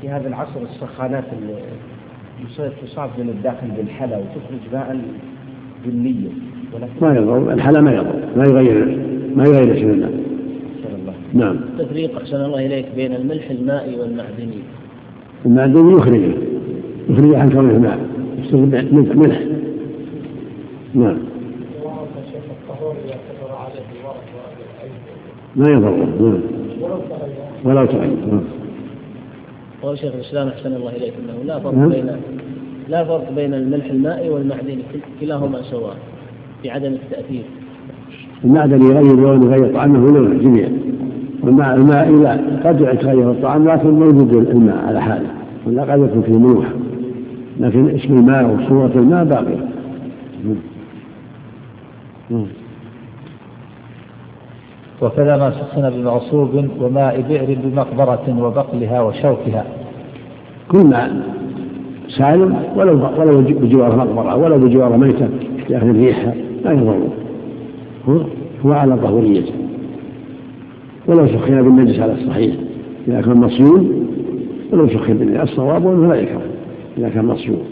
في هذا العصر السخانات اللي تصاب من الداخل بالحلا وتخرج ماء بنية ما يضر الحلا ما يضر ما يغير ما يغير اسم الماء نعم. تفريق أحسن الله إليك بين الملح المائي والمعدني المعدني يخرجه يخرجه عن كونه ماء يصير ملح نعم. ما يضر نعم. ولا تغير نعم. قال شيخ الإسلام أحسن الله إليك إنه لا فرق نعم. بين لا فرق بين الملح المائي والمعدني كلاهما سواء في عدم التأثير. المعدن يغير لون يغير طعمه لونه جميعا. والماء الماء إذا قد يتغير الطعام لكن موجود الماء على حاله. ولا قد يكون فيه ملوحة. لكن اسم الماء وصورة الماء باقية. وكذا ما سخن بمغصوب وماء بئر بمقبرة وبقلها وشوكها. كل ماء سالم ولو ولو بجوار مقبرة ولو بجوار ميتة يأخذ ريحها لا يضر. هو هو على ظهوريته ولو سخن بالنجس على الصحيح. إذا كان مصيون ولو سخن بالنجس الصواب فلا يكره إذا كان مصيون.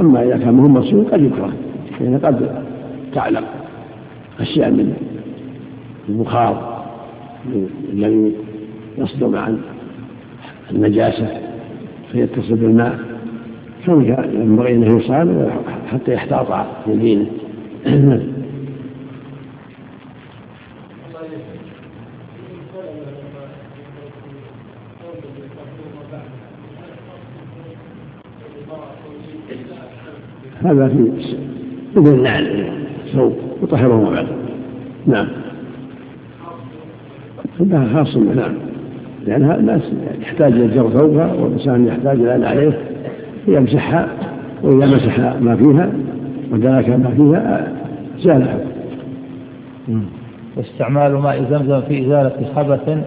أما إذا كان مهم مصيون قد يكره لأن قد تعلق أشياء من البخار الذي يصدر عن النجاسة فيتصل بالماء. ينبغي أنه يصال حتى يحتاط يمينه هذا في مثل النعل ثوب وطهره بعد. نعم. هذا خاص نعم. لأنها الناس يحتاج إلى جر ثوبها والإنسان يحتاج إلى عليه يمسحها وإذا مسح ما فيها ودرك ما فيها زال واستعمال ماء زمزم في إزالة خبث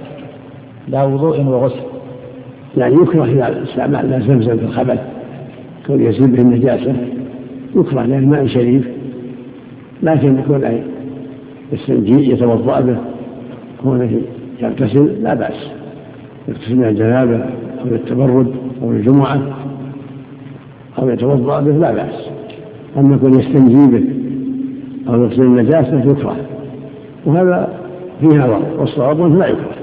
لا وضوء وغسل. يعني يكره استعمال ماء زمزم في الخبث كون يزيد به النجاسة. يكره لأن ماء شريف لكن يكون يستنجي يتوضأ به كونه يغتسل لا بأس. يغتسل من الجنابة أو التبرد أو الجمعة أو يتوضأ به لا بأس. أما يكون يستنجي به أو يغسل النجاسة يكره. وهذا فيه نظر والصواب لا يكره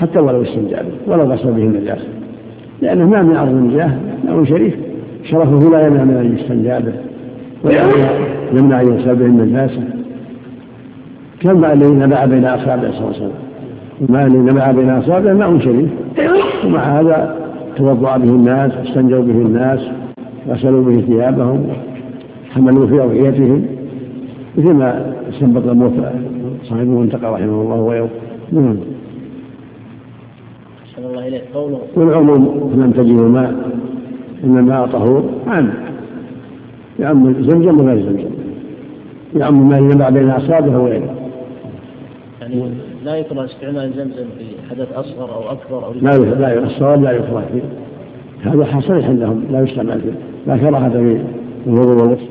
حتى ولو استنجى به ولو غسل به النجاسة. لأنه ما من أرض النجاه ماء شريف. شرفه لا يمنع من أن يستنجى به. يمنع أن يغسل به النجاسة كالماء الذي نبع بين أصابعه صلى الله عليه وسلم. الماء الذي نبع بين أصابعه ماء شريف ومع هذا توضأ به الناس واستنجوا به الناس غسلوا به ثيابهم حملوا في أوعيتهم مثل ما استنبط الموت صاحب المنتقى رحمه الله ويوم. نعم. الله إليك. قوله. والعموم لم تجدوا ماء إن الماء طهور عام يعم زمزم وغير زمزم يعم ما ينبع بين أصابعه وغيره يعني. لا يكره استعمال زمزم في حدث أصغر أو أكبر أو لا لا الصواب لا يكره فيه. هذا صريح عندهم لا يستعمل فيه. لا كراهة في الوضوء والغسل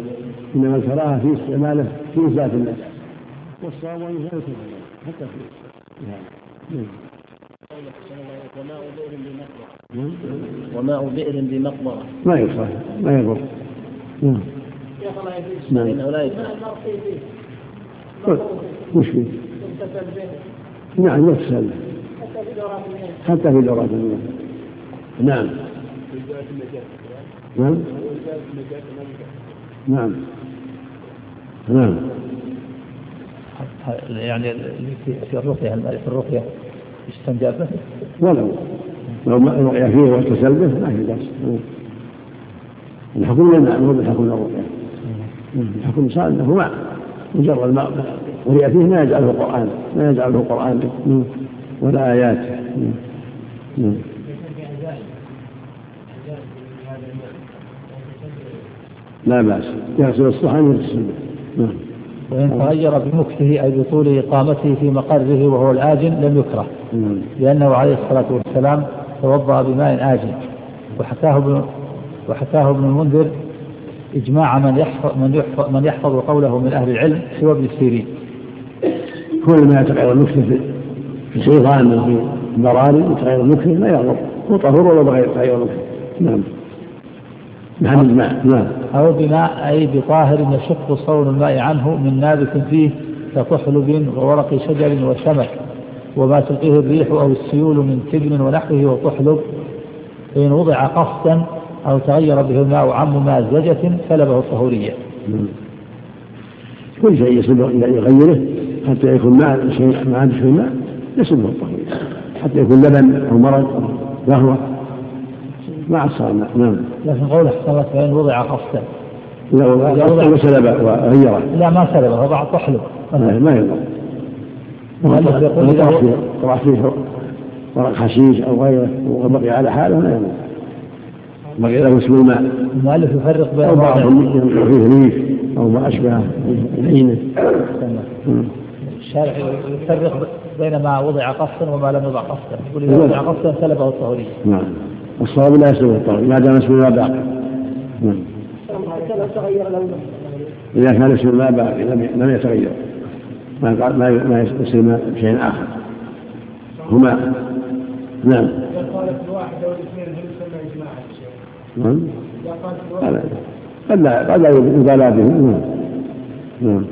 إنما الكراهة في استعماله في ذات الناس والصواب أنه لا يكره حتى في وماء بئر بمقبرة وماء بئر بمقبرة. ما يكره ما يضر نعم. نعم لا وش فيه؟ نعم يغسل حتى في دورات المياه نعم. نعم. نعم. نعم. يعني في الرقية في الرقية يستنجى به؟ ولو لو ما رؤي فيه واغتسل به ما في بأس. الحكم للماء مو بالحكم للرؤيا الحكم صار انه ماء مجرد ما رؤي فيه ما يجعله قرآن ما يجعله قرآن ولا آيات. لا بأس. يغسل الصحن ويغسل. نعم وإن تغير بمكثه أي بطول إقامته في مقره وهو الآجن لم يكره نعم. لأنه عليه الصلاة والسلام توضأ بماء آجن. وحكاه ابن وحكاه ابن المنذر إجماع من يحفظ من يحفظ, من يحفظ قوله من أهل العلم سوى ابن سيرين. كل ما يتغير المكث في صيغان وفي براري يتغير المكث لا يضر هو طهور ولا تغير المكث نعم. نعم الماء نعم. أو بماء أي بطاهر يشق صون الماء عنه من نابت فيه كطحلب وورق شجر وشمك. وما تلقيه الريح أو السيول من تبن ونحوه وطحلب. فإن وضع قصدا أو تغير به الماء عم مازجة سلبه الطهورية. كل شيء يصيب يغيره حتى يكون ماء شيء ما عاد في الماء يصيبه الطهورية. حتى يكون لبن أو مرض أو قهوة. ما أصار نعم. لكن قول أحسن فإن وضع قصدا إذا وضع وسلبه وغيره. لا ما سلبه وضع طحلب ما يضر. المؤلف يقول إذا طرح فيه ورق حشيش أو غيره وبقي على حاله ما يضر. بقي له اسم الماء المؤلف يفرق بين أو بعضهم فيه ريف أو ما أشبه العينة الشارع يفرق بين ما وضع قصدا وما لم يوضع قصدا. يقول إذا وضع قصدا سلبه الطهورية نعم. الصواب لا يسلبه الطهورية ما دام اسم الماء باقي. نعم. إذا كان اسم الماء باقي لم يتغير. ما ما ما يسلم شيء آخر. هما. نعم قالت الواحدة والاثنين هل يسمى إجماعا نعم. قد لا قد لا يبالى بهم نعم. نعم.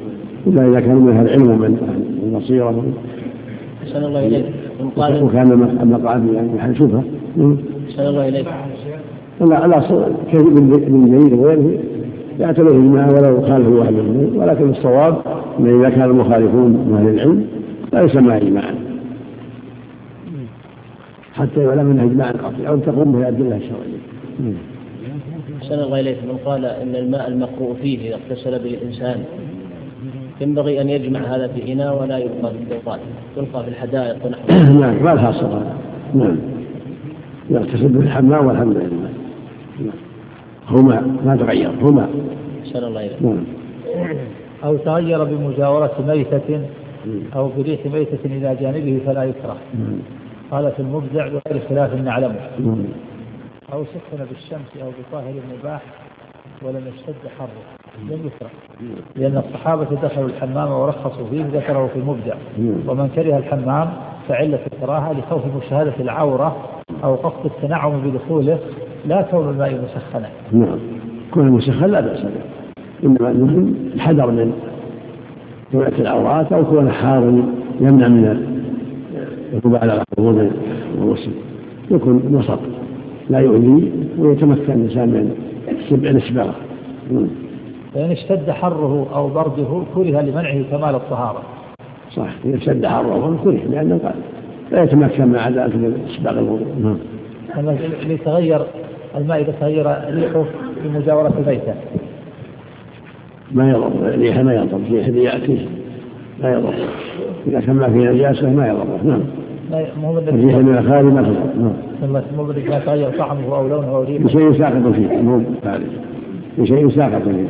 إلا إذا كانوا من أهل العلم ومن أهل البصيرة أحسن الله إليك. وكان المقعد يعني محل شبهة أحسن الله إليك. لا لا كثير من جرير وغيره. يعتبر اجماع ولو خالفه واحد منهم. ولكن الصواب أن إذا كان المخالفون من أهل العلم لا يسمى اجماعا. حتى يعلم منه اجماعا قطعي أو تقوم به الادله الشرعيه. أحسن الله إليك. من قال إن الماء المقروء فيه إذا اغتسل به الإنسان ينبغي أن يجمع هذا في إناء ولا يلقى في البيطان يلقى في الحدائق ونحوها نعم ما لها صلاة. نعم. يغتسل بالحمام والحمد لله. نعم. هما ما تغير هما. أحسن الله إليك. نعم. أو تغير بمجاورة ميتة أو بريح ميتة إلى جانبه فلا يكره. قال في المبدع بغير خلاف نعلمه. نعم. أو سخن بالشمس أو بطاهر مباح ولم يشتد حره. لم يكره لأن الصحابة دخلوا الحمام ورخصوا فيه ذكره في المبدع ومن كره الحمام فعلة الكراهة لخوف مشاهدة العورة أو قصد التنعم بدخوله لا كون الماء مسخنا نعم كون مسخن لا بأس به. إنما المهم الحذر من رؤية العورات أو كون حار يمنع من الركوب على الوضوء والغسل يكون وسط لا يؤذي ويتمكن الإنسان من الإسباغ فإن اشتد حره أو برده كره لمنعه كمال الطهارة. صح إذا اشتد حره كره لأنه قال لا يتمكن مع ذلك من إسباغ الوضوء. نعم. ليتغير الماء إذا تغير ريحه بمجاورة البيتة ما يضر الريح ما يضر اللي يأتيه لا يضر. إذا كان ما فيه نجاسة ما يضر. نعم. لا مو الريح من الخارج ما تضر نعم مو ما تغير طعمه أو لونه أو ريحه بشيء ساقط فيه. مو خارج بشيء ساقط فيه.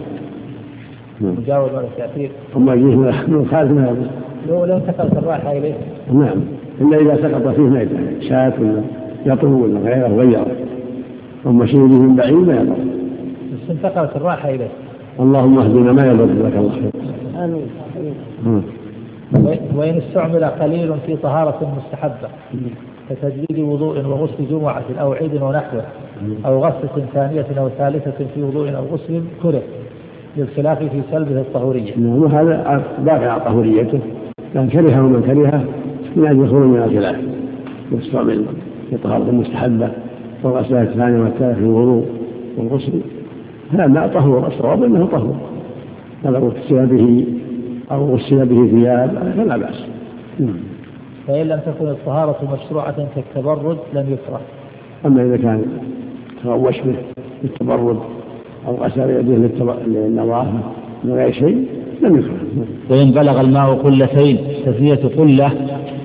نعم. مجاور ولا تأثير أما الريح من الخارج ما يضر لو لو انتقلت الرائحة إليه. نعم. إلا إذا سقط فيه ما يضر شاة ولا يطهو ولا غيره غيره. أما شيء من بعيد ما يضر. بس انتقلت الرائحة إليه. اللهم اهدنا ما يضر جزاك الله. خير آمين. نعم. وإن استعمل قليل في طهارة مستحبة كتجديد وضوء وغسل جمعة أو عيد ونحوه أو غسلة ثانية أو ثالثة في وضوء أو غسل كره للخلاف في سلبه الطهورية. نعم وهذا على طهوريته كان كرهه من كرهه من أجل الخروج من الخلاف. يستعمل في طهارة مستحبة والغسالة الثانية والثالثة في الوضوء والغسل. هذا طهور الصواب أنه طهور. هذا اغتسل به أو غسل به ثياب فلا بأس. نعم. فإن لم تكن الطهارة مشروعة كالتبرد لم يكره أما إذا كان تغوش به بالتبرد أو غسل يده للنظافة من غير شيء لم يكره وإن بلغ الماء قلتين تثنية قلة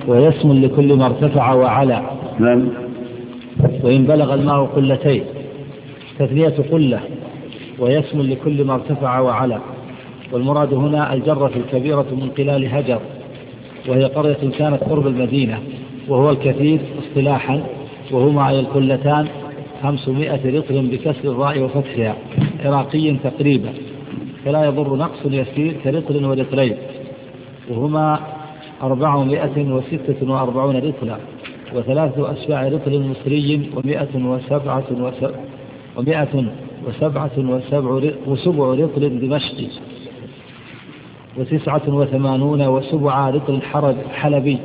ويسم لكل ما ارتفع وعلى. نعم. وإن بلغ الماء قلتين تثنية قلة ويسم لكل ما ارتفع وعلى. والمراد هنا الجرة الكبيرة من قلال هجر وهي قرية كانت قرب المدينة وهو الكثير اصطلاحا وهما أي القلتان خمسمائة رطل بكسر الراء وفتحها عراقي تقريبا فلا يضر نقص يسير كرطل ورطلين وهما أربعمائة وستة وأربعون رطلا وثلاثة أشباع رطل مصري ومائة وسبعة ومائة وسبعة وسبع وسبع رطل دمشقي. وتسعة وثمانون وسبع رطل حلبي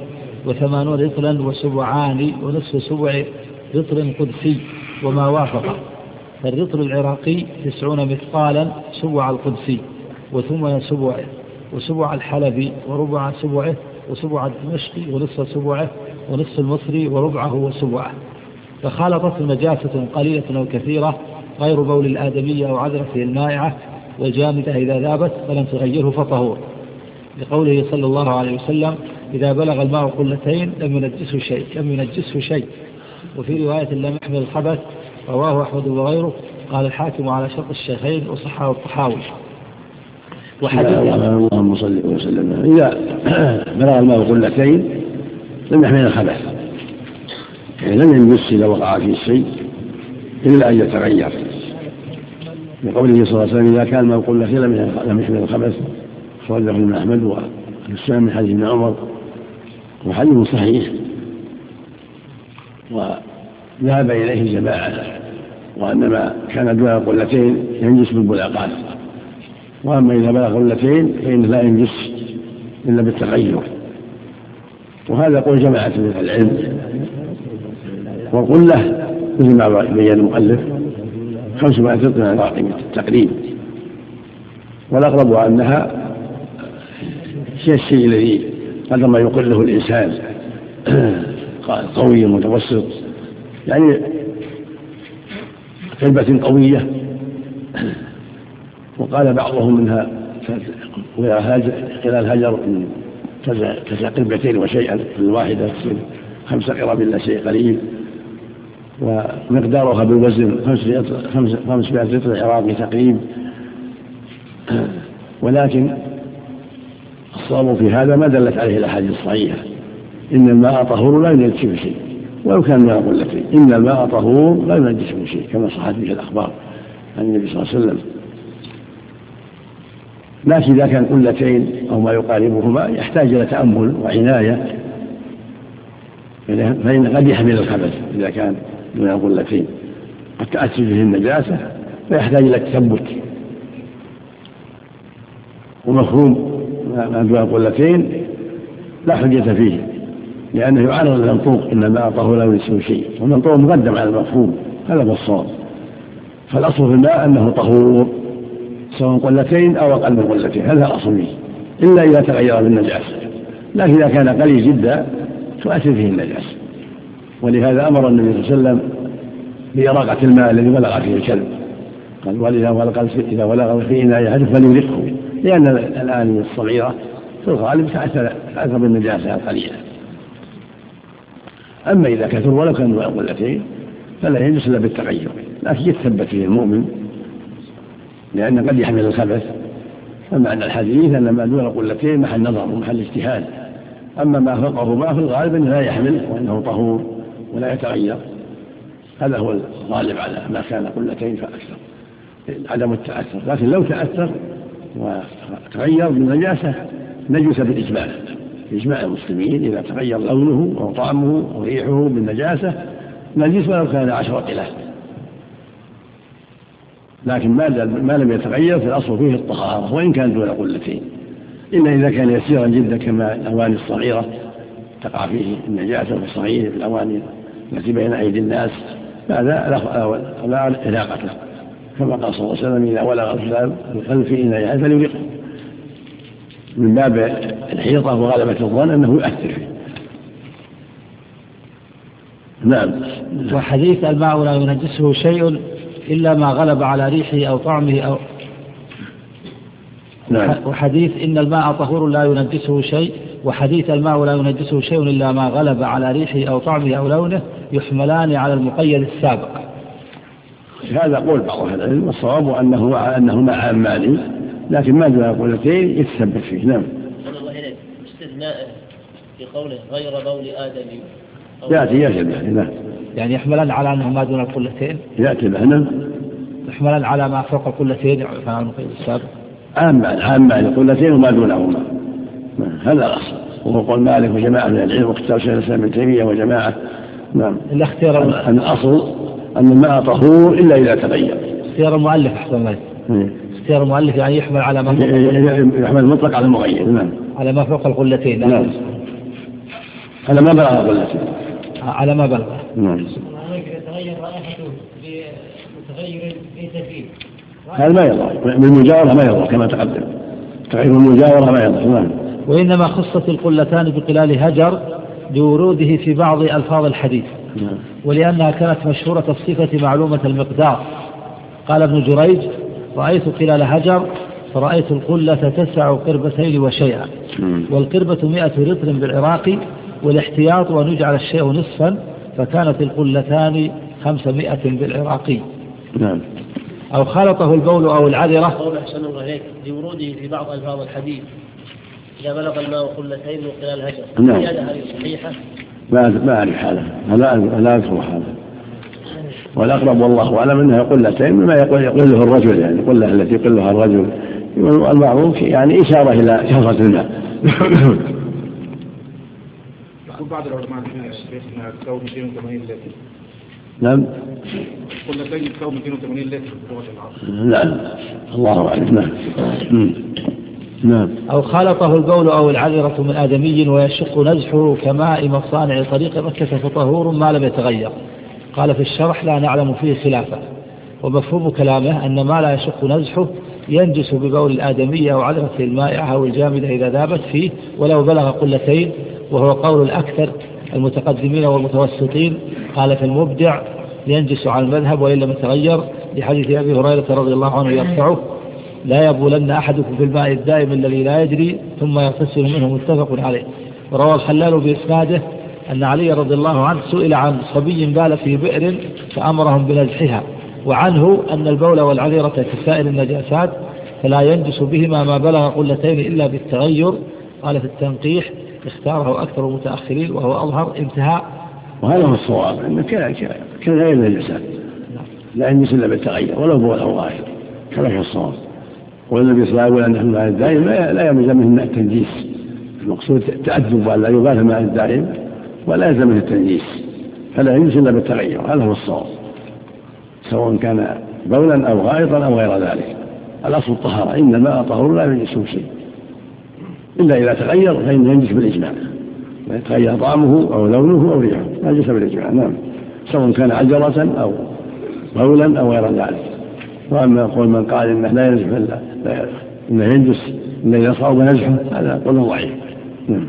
وثمانون رطلا وسبعان ونصف سبع رطل قدسي وما وافق. فالرطل العراقي تسعون مثقالا سبع القدسي وثمن سبعه وسبع الحلبي وربع سبعه وسبع الدمشقي ونصف سبعه ونصف المصري وربعه وسبعه. فخالطت نجاسة قليلة أو كثيرة غير بول الآدمية أو عذرته المائعة والجامدة إذا ذابت فلم تغيره فطهور. لقوله صلى الله عليه وسلم إذا بلغ الماء قلتين لم ينجسه شيء لم ينجسه شيء. وفي رواية لم يحمل الخبث رواه أحمد وغيره. قال الحاكم على شرط الشيخين وصححه الطحاوي. وحديث اللهم صل وسلم. إذا بلغ الماء قلتين لم يحمل الخبث يعني لم ينجس إذا وقع فيه الشيء إلا أن يتغير. لقوله صلى الله عليه وسلم إذا كان الماء قلتين لم يحمل الخبث. أخرجه ابن أحمد والسلام من حديث ابن عمر. وحديث صحيح. وذهب إليه الجماعة. وأن ما كان دون القلتين ينجس بالبلاقات وأما إذا بلغ قلتين فإنه لا ينجس إلا بالتغير. وهذا قول جماعة من العلم. والقلة مثل ما بين المؤلف. خمسمائة رطل تقريبا والأقرب أنها هي الشيء الذي قدر ما يقره الإنسان. قوي متوسط. يعني كلمة قوية. وقال بعضهم منها خلال هجر تسع قربتين وشيئا في الواحدة خمس قرب إلا شيء قليل. ومقدارها بالوزن خمسمائة لتر عراقي تقريب. ولكن الصواب في هذا ما دلت عليه الأحاديث الصحيحة. إن الماء طهور لا ينجس شيء. ولو كان الماء قلتين إن الماء طهور لا ينجس شيء كما صحت به الأخبار عن النبي صلى الله عليه وسلم. لكن إذا كان قلتين أو ما يقاربهما يحتاج إلى تأمل وعناية. فإن قد يحمل الخبث إذا كان دون القلتين قد تأثر به النجاسة فيحتاج إلى التثبت. ومفهوم ما دون القلتين لا حجة فيه لأنه يعرض المنطوق إن الماء طهور لا ينسه شيء. والمنطوق مقدم على المفهوم هذا هو الصواب. فالأصل في الماء أنه طهور سواء قلتين أو أقل من قلتين هذا الأصل فيه. إلا إذا تغير بالنجاسة. لكن إذا كان قليل جدا تؤثر فيه النجاسة. ولهذا أمر النبي صلى الله عليه وسلم بإراقة الماء الذي بلغ فيه الكلب. قال ولذا إذا بلغ في إناء فليرقه. لأن الآن الصغيرة في الغالب تأثر بالنجاسة القليلة أما إذا كثر ولو كان قلتين فلا يجلس إلا بالتغير. لكن يتثبت فيه المؤمن لأن قد يحمل الخبث. فمعنى الحديث أن ما دون قلتين محل نظر ومحل اجتهاد. أما ما فوقه ما في الغالب أنه لا يحمل وأنه طهور. ولا يتغير. هذا هو الغالب على ما كان قلتين فأكثر. عدم التأثر. لكن لو تأثر وتغير بالنجاسة نجس بالإجماع. بإجماع المسلمين إذا تغير لونه أو طعمه أو ريحه بالنجاسة نجس ولو كان عشر قلة لكن ما لم يتغير فالأصل فيه الطهارة وإن كان دون قلتين. إلا إذا كان يسيرا جدا كما الأواني الصغيرة تقع فيه النجاسة في الصغير في الأواني التي بين أيدي الناس فهذا لا علاقة له. كما قال صلى الله عليه وسلم إذا ولغ الكلب في إناء فليرقه من باب الحيطة وغلبة الظن أنه يؤثر فيه. نعم. وحديث الماء لا ينجسه شيء إلا ما غلب على ريحه أو طعمه أو نعم. وحديث إن الماء طهور لا ينجسه شيء وحديث الماء لا ينجسه شيء إلا ما غلب على ريحه أو طعمه أو لونه يحملان على المقيد السابق. هذا قول بعض أهل العلم والصواب أنه أنهما عامان لكن ما دون قولتين يتثبت فيه. نعم. الله إليك استثناء في قوله غير بول يأتي يأتي به نعم. يعني يحملان على أنه ما دون القلتين؟ يأتي به نعم. يحملان على ما فوق القلتين على المقيد السابق؟ عامان عامان قلتين وما دونهما. هذا الأصل. وهو قول مالك وجماعة من العلم واختار شيخ الإسلام ابن تيمية وجماعة نعم. الاختيار أن الأصل أن الماء طهور إلا إذا تغير اختيار المؤلف أحسن الله مم. اختيار المؤلف يعني يحمل على ما فوق يحمل المطلق على المغير. نعم. على ما فوق القلتين نعم. هذا ما بلغ قلتين على ما بلغ. نعم. رائحته ليس فيه هذا ما يضر. بالمجاورة ما يضر كما تقدم. تغيير المجاورة ما يضر. نعم. وإنما خصت القلتان بقلال هجر لوروده في بعض ألفاظ الحديث. نعم. ولأنها كانت مشهورة الصفة معلومة المقدار. قال ابن جريج رأيت قلال هجر فرأيت القلة تسع قربتين وشيئا مم. والقربة مئة رطل بالعراق والاحتياط وأن يجعل الشيء نصفا فكانت القلتان خمسمائة بالعراقي نعم. أو خلطه البول أو العذرة. قول أحسن الله إليك لوروده في بعض ألفاظ الحديث. إذا بلغ الماء قلتين من خلال هجر. نعم. هذه صحيحة؟ ما ما أعرف حالة. لا لا أذكر حالة. والأقرب والله أعلم أنها قلتين مما يقول يقله الرجل يعني القلة التي يقلها الرجل. والمعروف يعني إشارة إلى كثرة الماء. يقول بعض العلماء شيخنا تساوي 280 لتر. نعم. قلتين تساوي 280 لتر بلغة العرب نعم. الله أعلم. نعم. نعم. أو خلطه البول أو العذرة من آدمي ويشق نزحه كماء مصانع طريق مكة فطهور ما لم يتغير. قال في الشرح لا نعلم فيه خلافا. ومفهوم كلامه أن ما لا يشق نزحه ينجس ببول الآدمية أو عذرة المائعة أو الجامدة إذا ذابت فيه ولو بلغ قلتين وهو قول الأكثر المتقدمين والمتوسطين. قال في المبدع ينجس عن المذهب وإن لم يتغير لحديث أبي هريرة رضي الله عنه يرفعه. لا يبولن أحدكم في الماء الدائم الذي لا يجري ثم يغتسل منه متفق عليه. وروى الخلال بإسناده أن علي رضي الله عنه سئل عن صبي بال في بئر فأمرهم بنزحها وعنه أن البول والعذرة كسائر النجاسات فلا ينجس بهما ما بلغ قلتين إلا بالتغير. قال في التنقيح اختاره أكثر المتأخرين وهو أظهر انتهاء. وهذا هو الصواب أن كغير النجاسات لا ينجس إلا بالتغير ولو بول أو غائب. كما هو الصواب. والنبي صلى الله عليه وسلم الماء الدائم لا لا يلزم منه التنجيس. المقصود تأدب أن لا يبال الماء الدائم ولا يلزم منه التنجيس. فلا ينجس إلا بالتغير هذا هو الصواب. سواء كان بولا أو غائطا أو غير ذلك. الأصل الطهارة إن الماء طهور لا ينجسه شيء. إلا إذا تغير فإنه ينجس بالإجماع. يتغير طعمه أو لونه أو ريحه نجس بالإجماع. نعم. سواء كان عجرة أو بولا أو غير ذلك. وأما قول من قال إنه لا ينجح الا لا- إنه ينجس الا اذا صاب نزحه هذا قول ضعيف. نعم.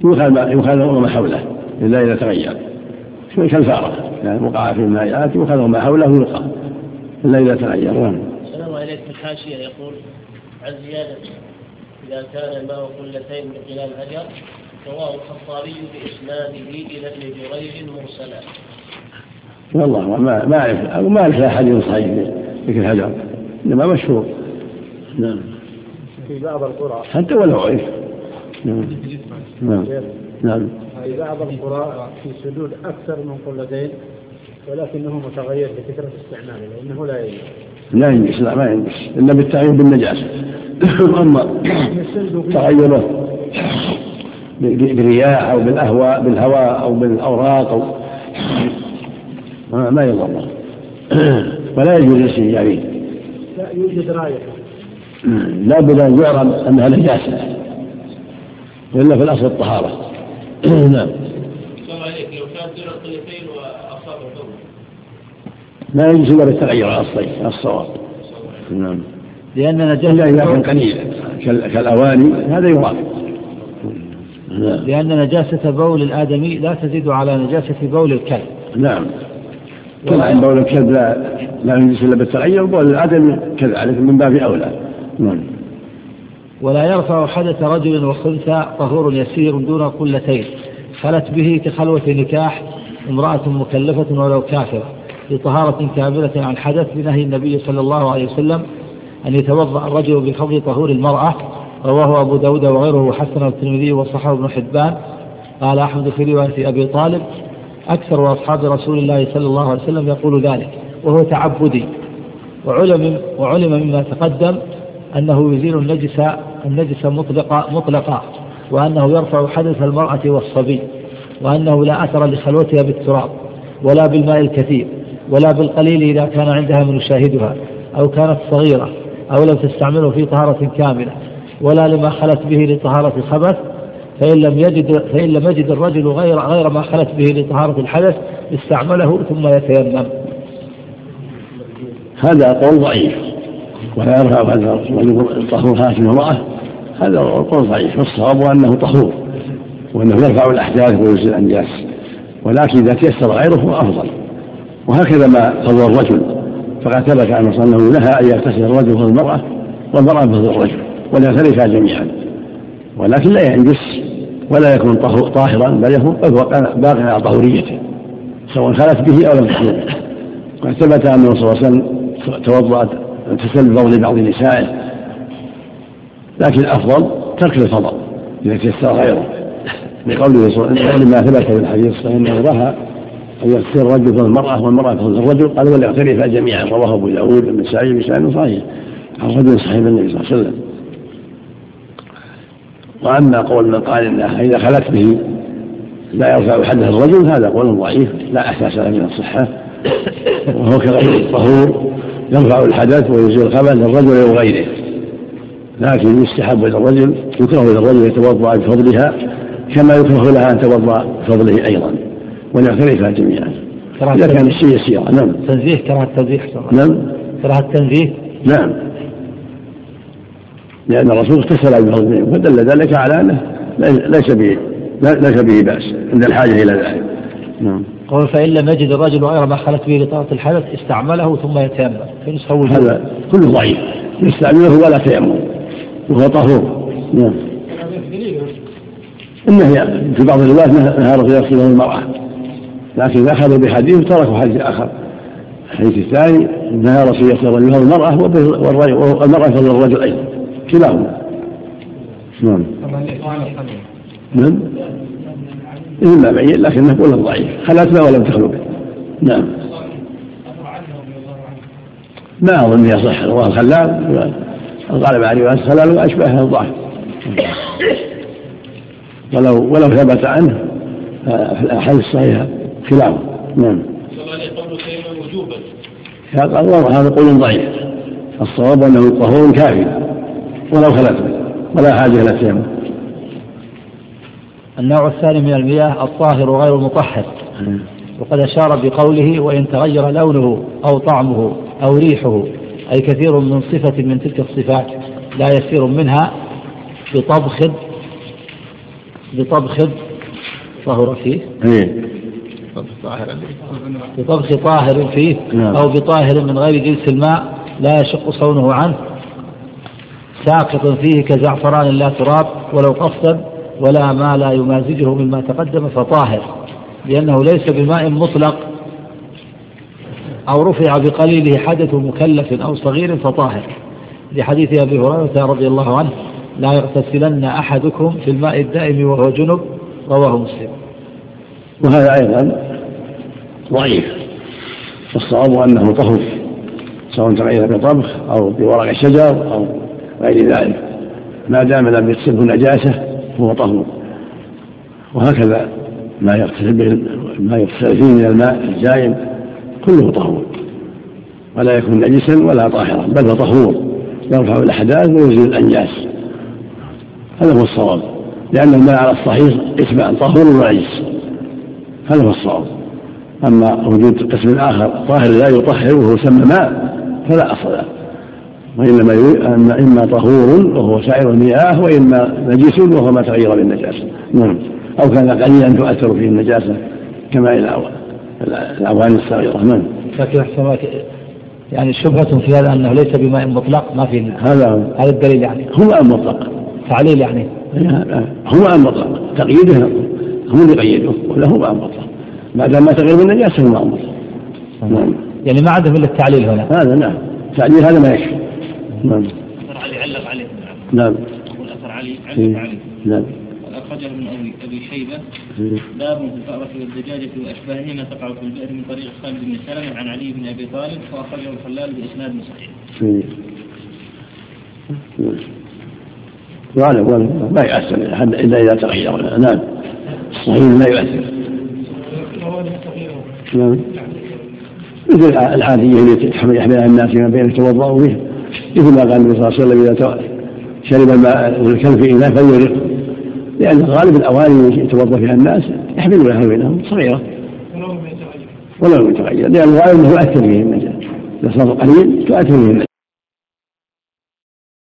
ما يؤخذ ما حوله. إلا إذا تغير. كالفأرة. يعني وقع في المائعات يؤخذ ما حوله يلقى إلا إذا تغير. نعم. سلام عليك في الحاشية يقول عن زيادة. إذا كان الماء قلتين من خلال هجر رواه الخطابي بإسناده إلى ابن جريج مرسلا. والله ما ما أعرف. ما أعرف حديث صحيح في ذكر الهجر إنما مشهور. نعم. في بعض القرى. حتى ولو عرف. نعم. نعم. نعم. في بعض القرى في سدود أكثر من قلتين ولكنه متغير بكثرة استعماله لأنه لا يجوز. لا ينجس لا ما ينجس إلا بالتغيير بالنجاسة. أما تغيره. بالرياح أو بالأهواء بالهواء أو بالأوراق أو ما ما يضر. ولا يجوز الاستنجاء لا يوجد رائحة لا بد أن يعرف أنها نجاسه والا في الأصل الطهارة. نعم. لا يجوز إلا بالتغير الأصلي الصواب. نعم. لأن إلا إذا كان نجاسة قليلا كالأواني هذا يراد لأن نجاسة بول الآدمي لا تزيد على نجاسة بول الكلب. نعم. كما أن بول الكلب لا لا ينجس إلا بالتغير بول الآدمي كذلك من باب أولى. نعم. ولا يرفع حدث رجل وخنثى طهور يسير دون قلتين خلت به كخلوة نكاح امرأة مكلفة ولو كافرة لطهارة كاملة عن حدث بنهي النبي صلى الله عليه وسلم أن يتوضأ الرجل بفضل طهور المرأة رواه أبو داود وغيره وحسن الترمذي وصححه ابن حبان. قال أحمد في رواية أبي طالب أكثر أصحاب رسول الله صلى الله عليه وسلم يقول ذلك وهو تعبدي. وعلم وعلم مما تقدم أنه يزيل النجس النجس مطلقا مطلقا وأنه يرفع حدث المرأة والصبي وأنه لا أثر لخلوتها بالتراب ولا بالماء الكثير ولا بالقليل إذا كان عندها من يشاهدها أو كانت صغيرة أو لم تستعمله في طهارة كاملة. ولا لما خلت به لطهارة الخبث فإن لم يجد فإن لم يجد الرجل غير غير ما خلت به لطهارة الحدث استعمله ثم يتيمم. هذا قول ضعيف. ولا يرفع هذا طهور هذه المرأة هذا قول ضعيف. والصواب أنه طهور وأنه يرفع الأحداث ويزيل الأنجاس. ولكن إذا تيسر غيره هو أفضل. وهكذا ما قضى الرجل. فقد ثبت عن صلى الله نهى أن يغتسل الرجل والمرأة والمرأة مثل الرجل. وليغترفا جميعا. ولكن لا ينجس ولا يكون طاهرا بل يكون باقي على طهوريته سواء خلت به أو لم قد ثبت انه صلى الله عليه وسلم توضأ اغتسل بفضل بعض نسائه. لكن الأفضل ترك الفضل إذا تيسر غيره. لقوله صلى الله عليه وسلم ما ثبت في الحديث الصحيح أنه رأى أن يغتسل الرجل فضل المرأة والمرأة فضل الرجل قال وليغترفا جميعا. رواه أبو داود والنسائي بسند صحيح. عن رجل صحيح النبي صلى الله عليه وسلم. وأما قول من قال انها إذا خلت به لا يرفع حدث الرجل هذا قول ضعيف لا أساس له من الصحة. وهو كغير الطهور يرفع الحدث ويزيل الخبث للرجل وغيره لكن يستحب للرجل يكره للرجل يتوضأ بفضلها كما يكره لها أن تتوضأ بفضله أيضا. ونعترفها جميعا. إذا كان الشيء يسيرا نعم. تنزيه كراهة التنزيه نعم. كراهة التنزيه نعم. لأن الرسول اغتسل بفضل فدل ذلك على أنه ليس به ليس به بأس عند الحاجة إلى ذلك. نعم. قول فإن لم يجد الرجل غير ما خلت به لطهارة الحدث استعمله ثم يتيمم. في نسخة هذا كله ضعيف. يستعمله ولا تيمم. وهو طهور. نعم. النهي في بعض الروايات نهى الرسول يغسله المرأة. لكن إذا أخذوا بحديث تركوا حديث آخر. الحديث الثاني نهى الرسول يغسل المرأة والمرأة فضل الرجل أيضا كلاهما. نعم. نعم. إما بعيد لكنه قول ضعيف. خلتنا ولم تخلو به. نعم. ما أظن يصح رواه الخلال الغالب على رواية الخلال وأشبه الضعف. ولو ولو ثبت عنه في الأحاديث الصحيحة خلافه نعم. هذا قول ضعيف. الصواب أنه طهور كافي. ولو خلت ولا حاجة إلى التيمم النوع الثاني من المياه الطاهر غير المطهر. وقد أشار بقوله وإن تغير لونه أو طعمه أو ريحه أي كثير من صفة من تلك الصفات لا يسير منها بطبخ بطبخ طهر فيه. بطبخ طاهر فيه. نعم. أو بطاهر من غير جنس الماء لا يشق صونه عنه. ساقط فيه كزعفران لا تراب ولو قصدا ولا ما لا يمازجه مما تقدم فطاهر لأنه ليس بماء مطلق أو رفع بقليله حدث مكلف أو صغير فطاهر. لحديث أبي هريرة رضي الله عنه لا يغتسلن أحدكم في الماء الدائم وهو جنب رواه مسلم. وهذا أيضا ضعيف والصواب أنه طهر سواء تغير بطبخ أو بورق الشجر أو غير ذلك. ما دام لم يتصله نجاسة فهو طهور. وهكذا ما يغتسل به ما يغتسل فيه من الماء الزائم كله طهور. ولا يكون نجسا ولا طاهرا بل هو طهور. يرفع الأحداث ويزيل الأنجاس. هذا هو الصواب. لأن الماء على الصحيح اسمان طهور ونجس. هذا هو الصواب. أما وجود قسم آخر طاهر لا يطهر وهو سمى ماء فلا أصل له. وإنما أما إما طهور وهو سائر المياه وإما نجس وهو ما تغير بالنجاسة نعم. أو كان قليلا تؤثر فيه النجاسة كماء الأواني الصغيرة. نعم. لكن أحسن يعني شبهة في هذا أنه ليس بماء مطلق ما في هذا هذا الدليل يعني. هو ماء مطلق. تعليل يعني. هو ماء مطلق. تقييده هم اللي قيدوه ولا هو ماء مطلق. ما دام ما تغير بالنجاسة هو ماء مطلق. نعم. يعني ما عندهم إلا التعليل هنا. هذا نعم. التعليل هذا ما يكفي نعم. أثر علي علق عليه. نعم. يقول أثر علي علق إيه. عليه. نعم. أخرجه من أبي أبي شيبة. إيه. باب في الفأرة والدجاجة وأشباههما تقع في البئر من طريق خالد بن سلمة عن علي بن أبي طالب وأخرجه الخلال بإسناد صحيح. إيه. وعلى ما يؤثر. إلا إذا تغير. نعم. صحيح لا يؤثر. نعم. مثل العادية التي يحملها الناس فيما بين يتوضأوا به مثل ما قال النبي صلى الله عليه وسلم إذا شرب الماء الكلب في إناء فليغرق. لأن غالب الأواني يتوضأ فيها الناس يحملونها بينهم صغيرة. ولو لم يتغير. لأن الغالب أنه يؤثر فيه النجاة. إذا صار قليل تؤثر فيه النجاة.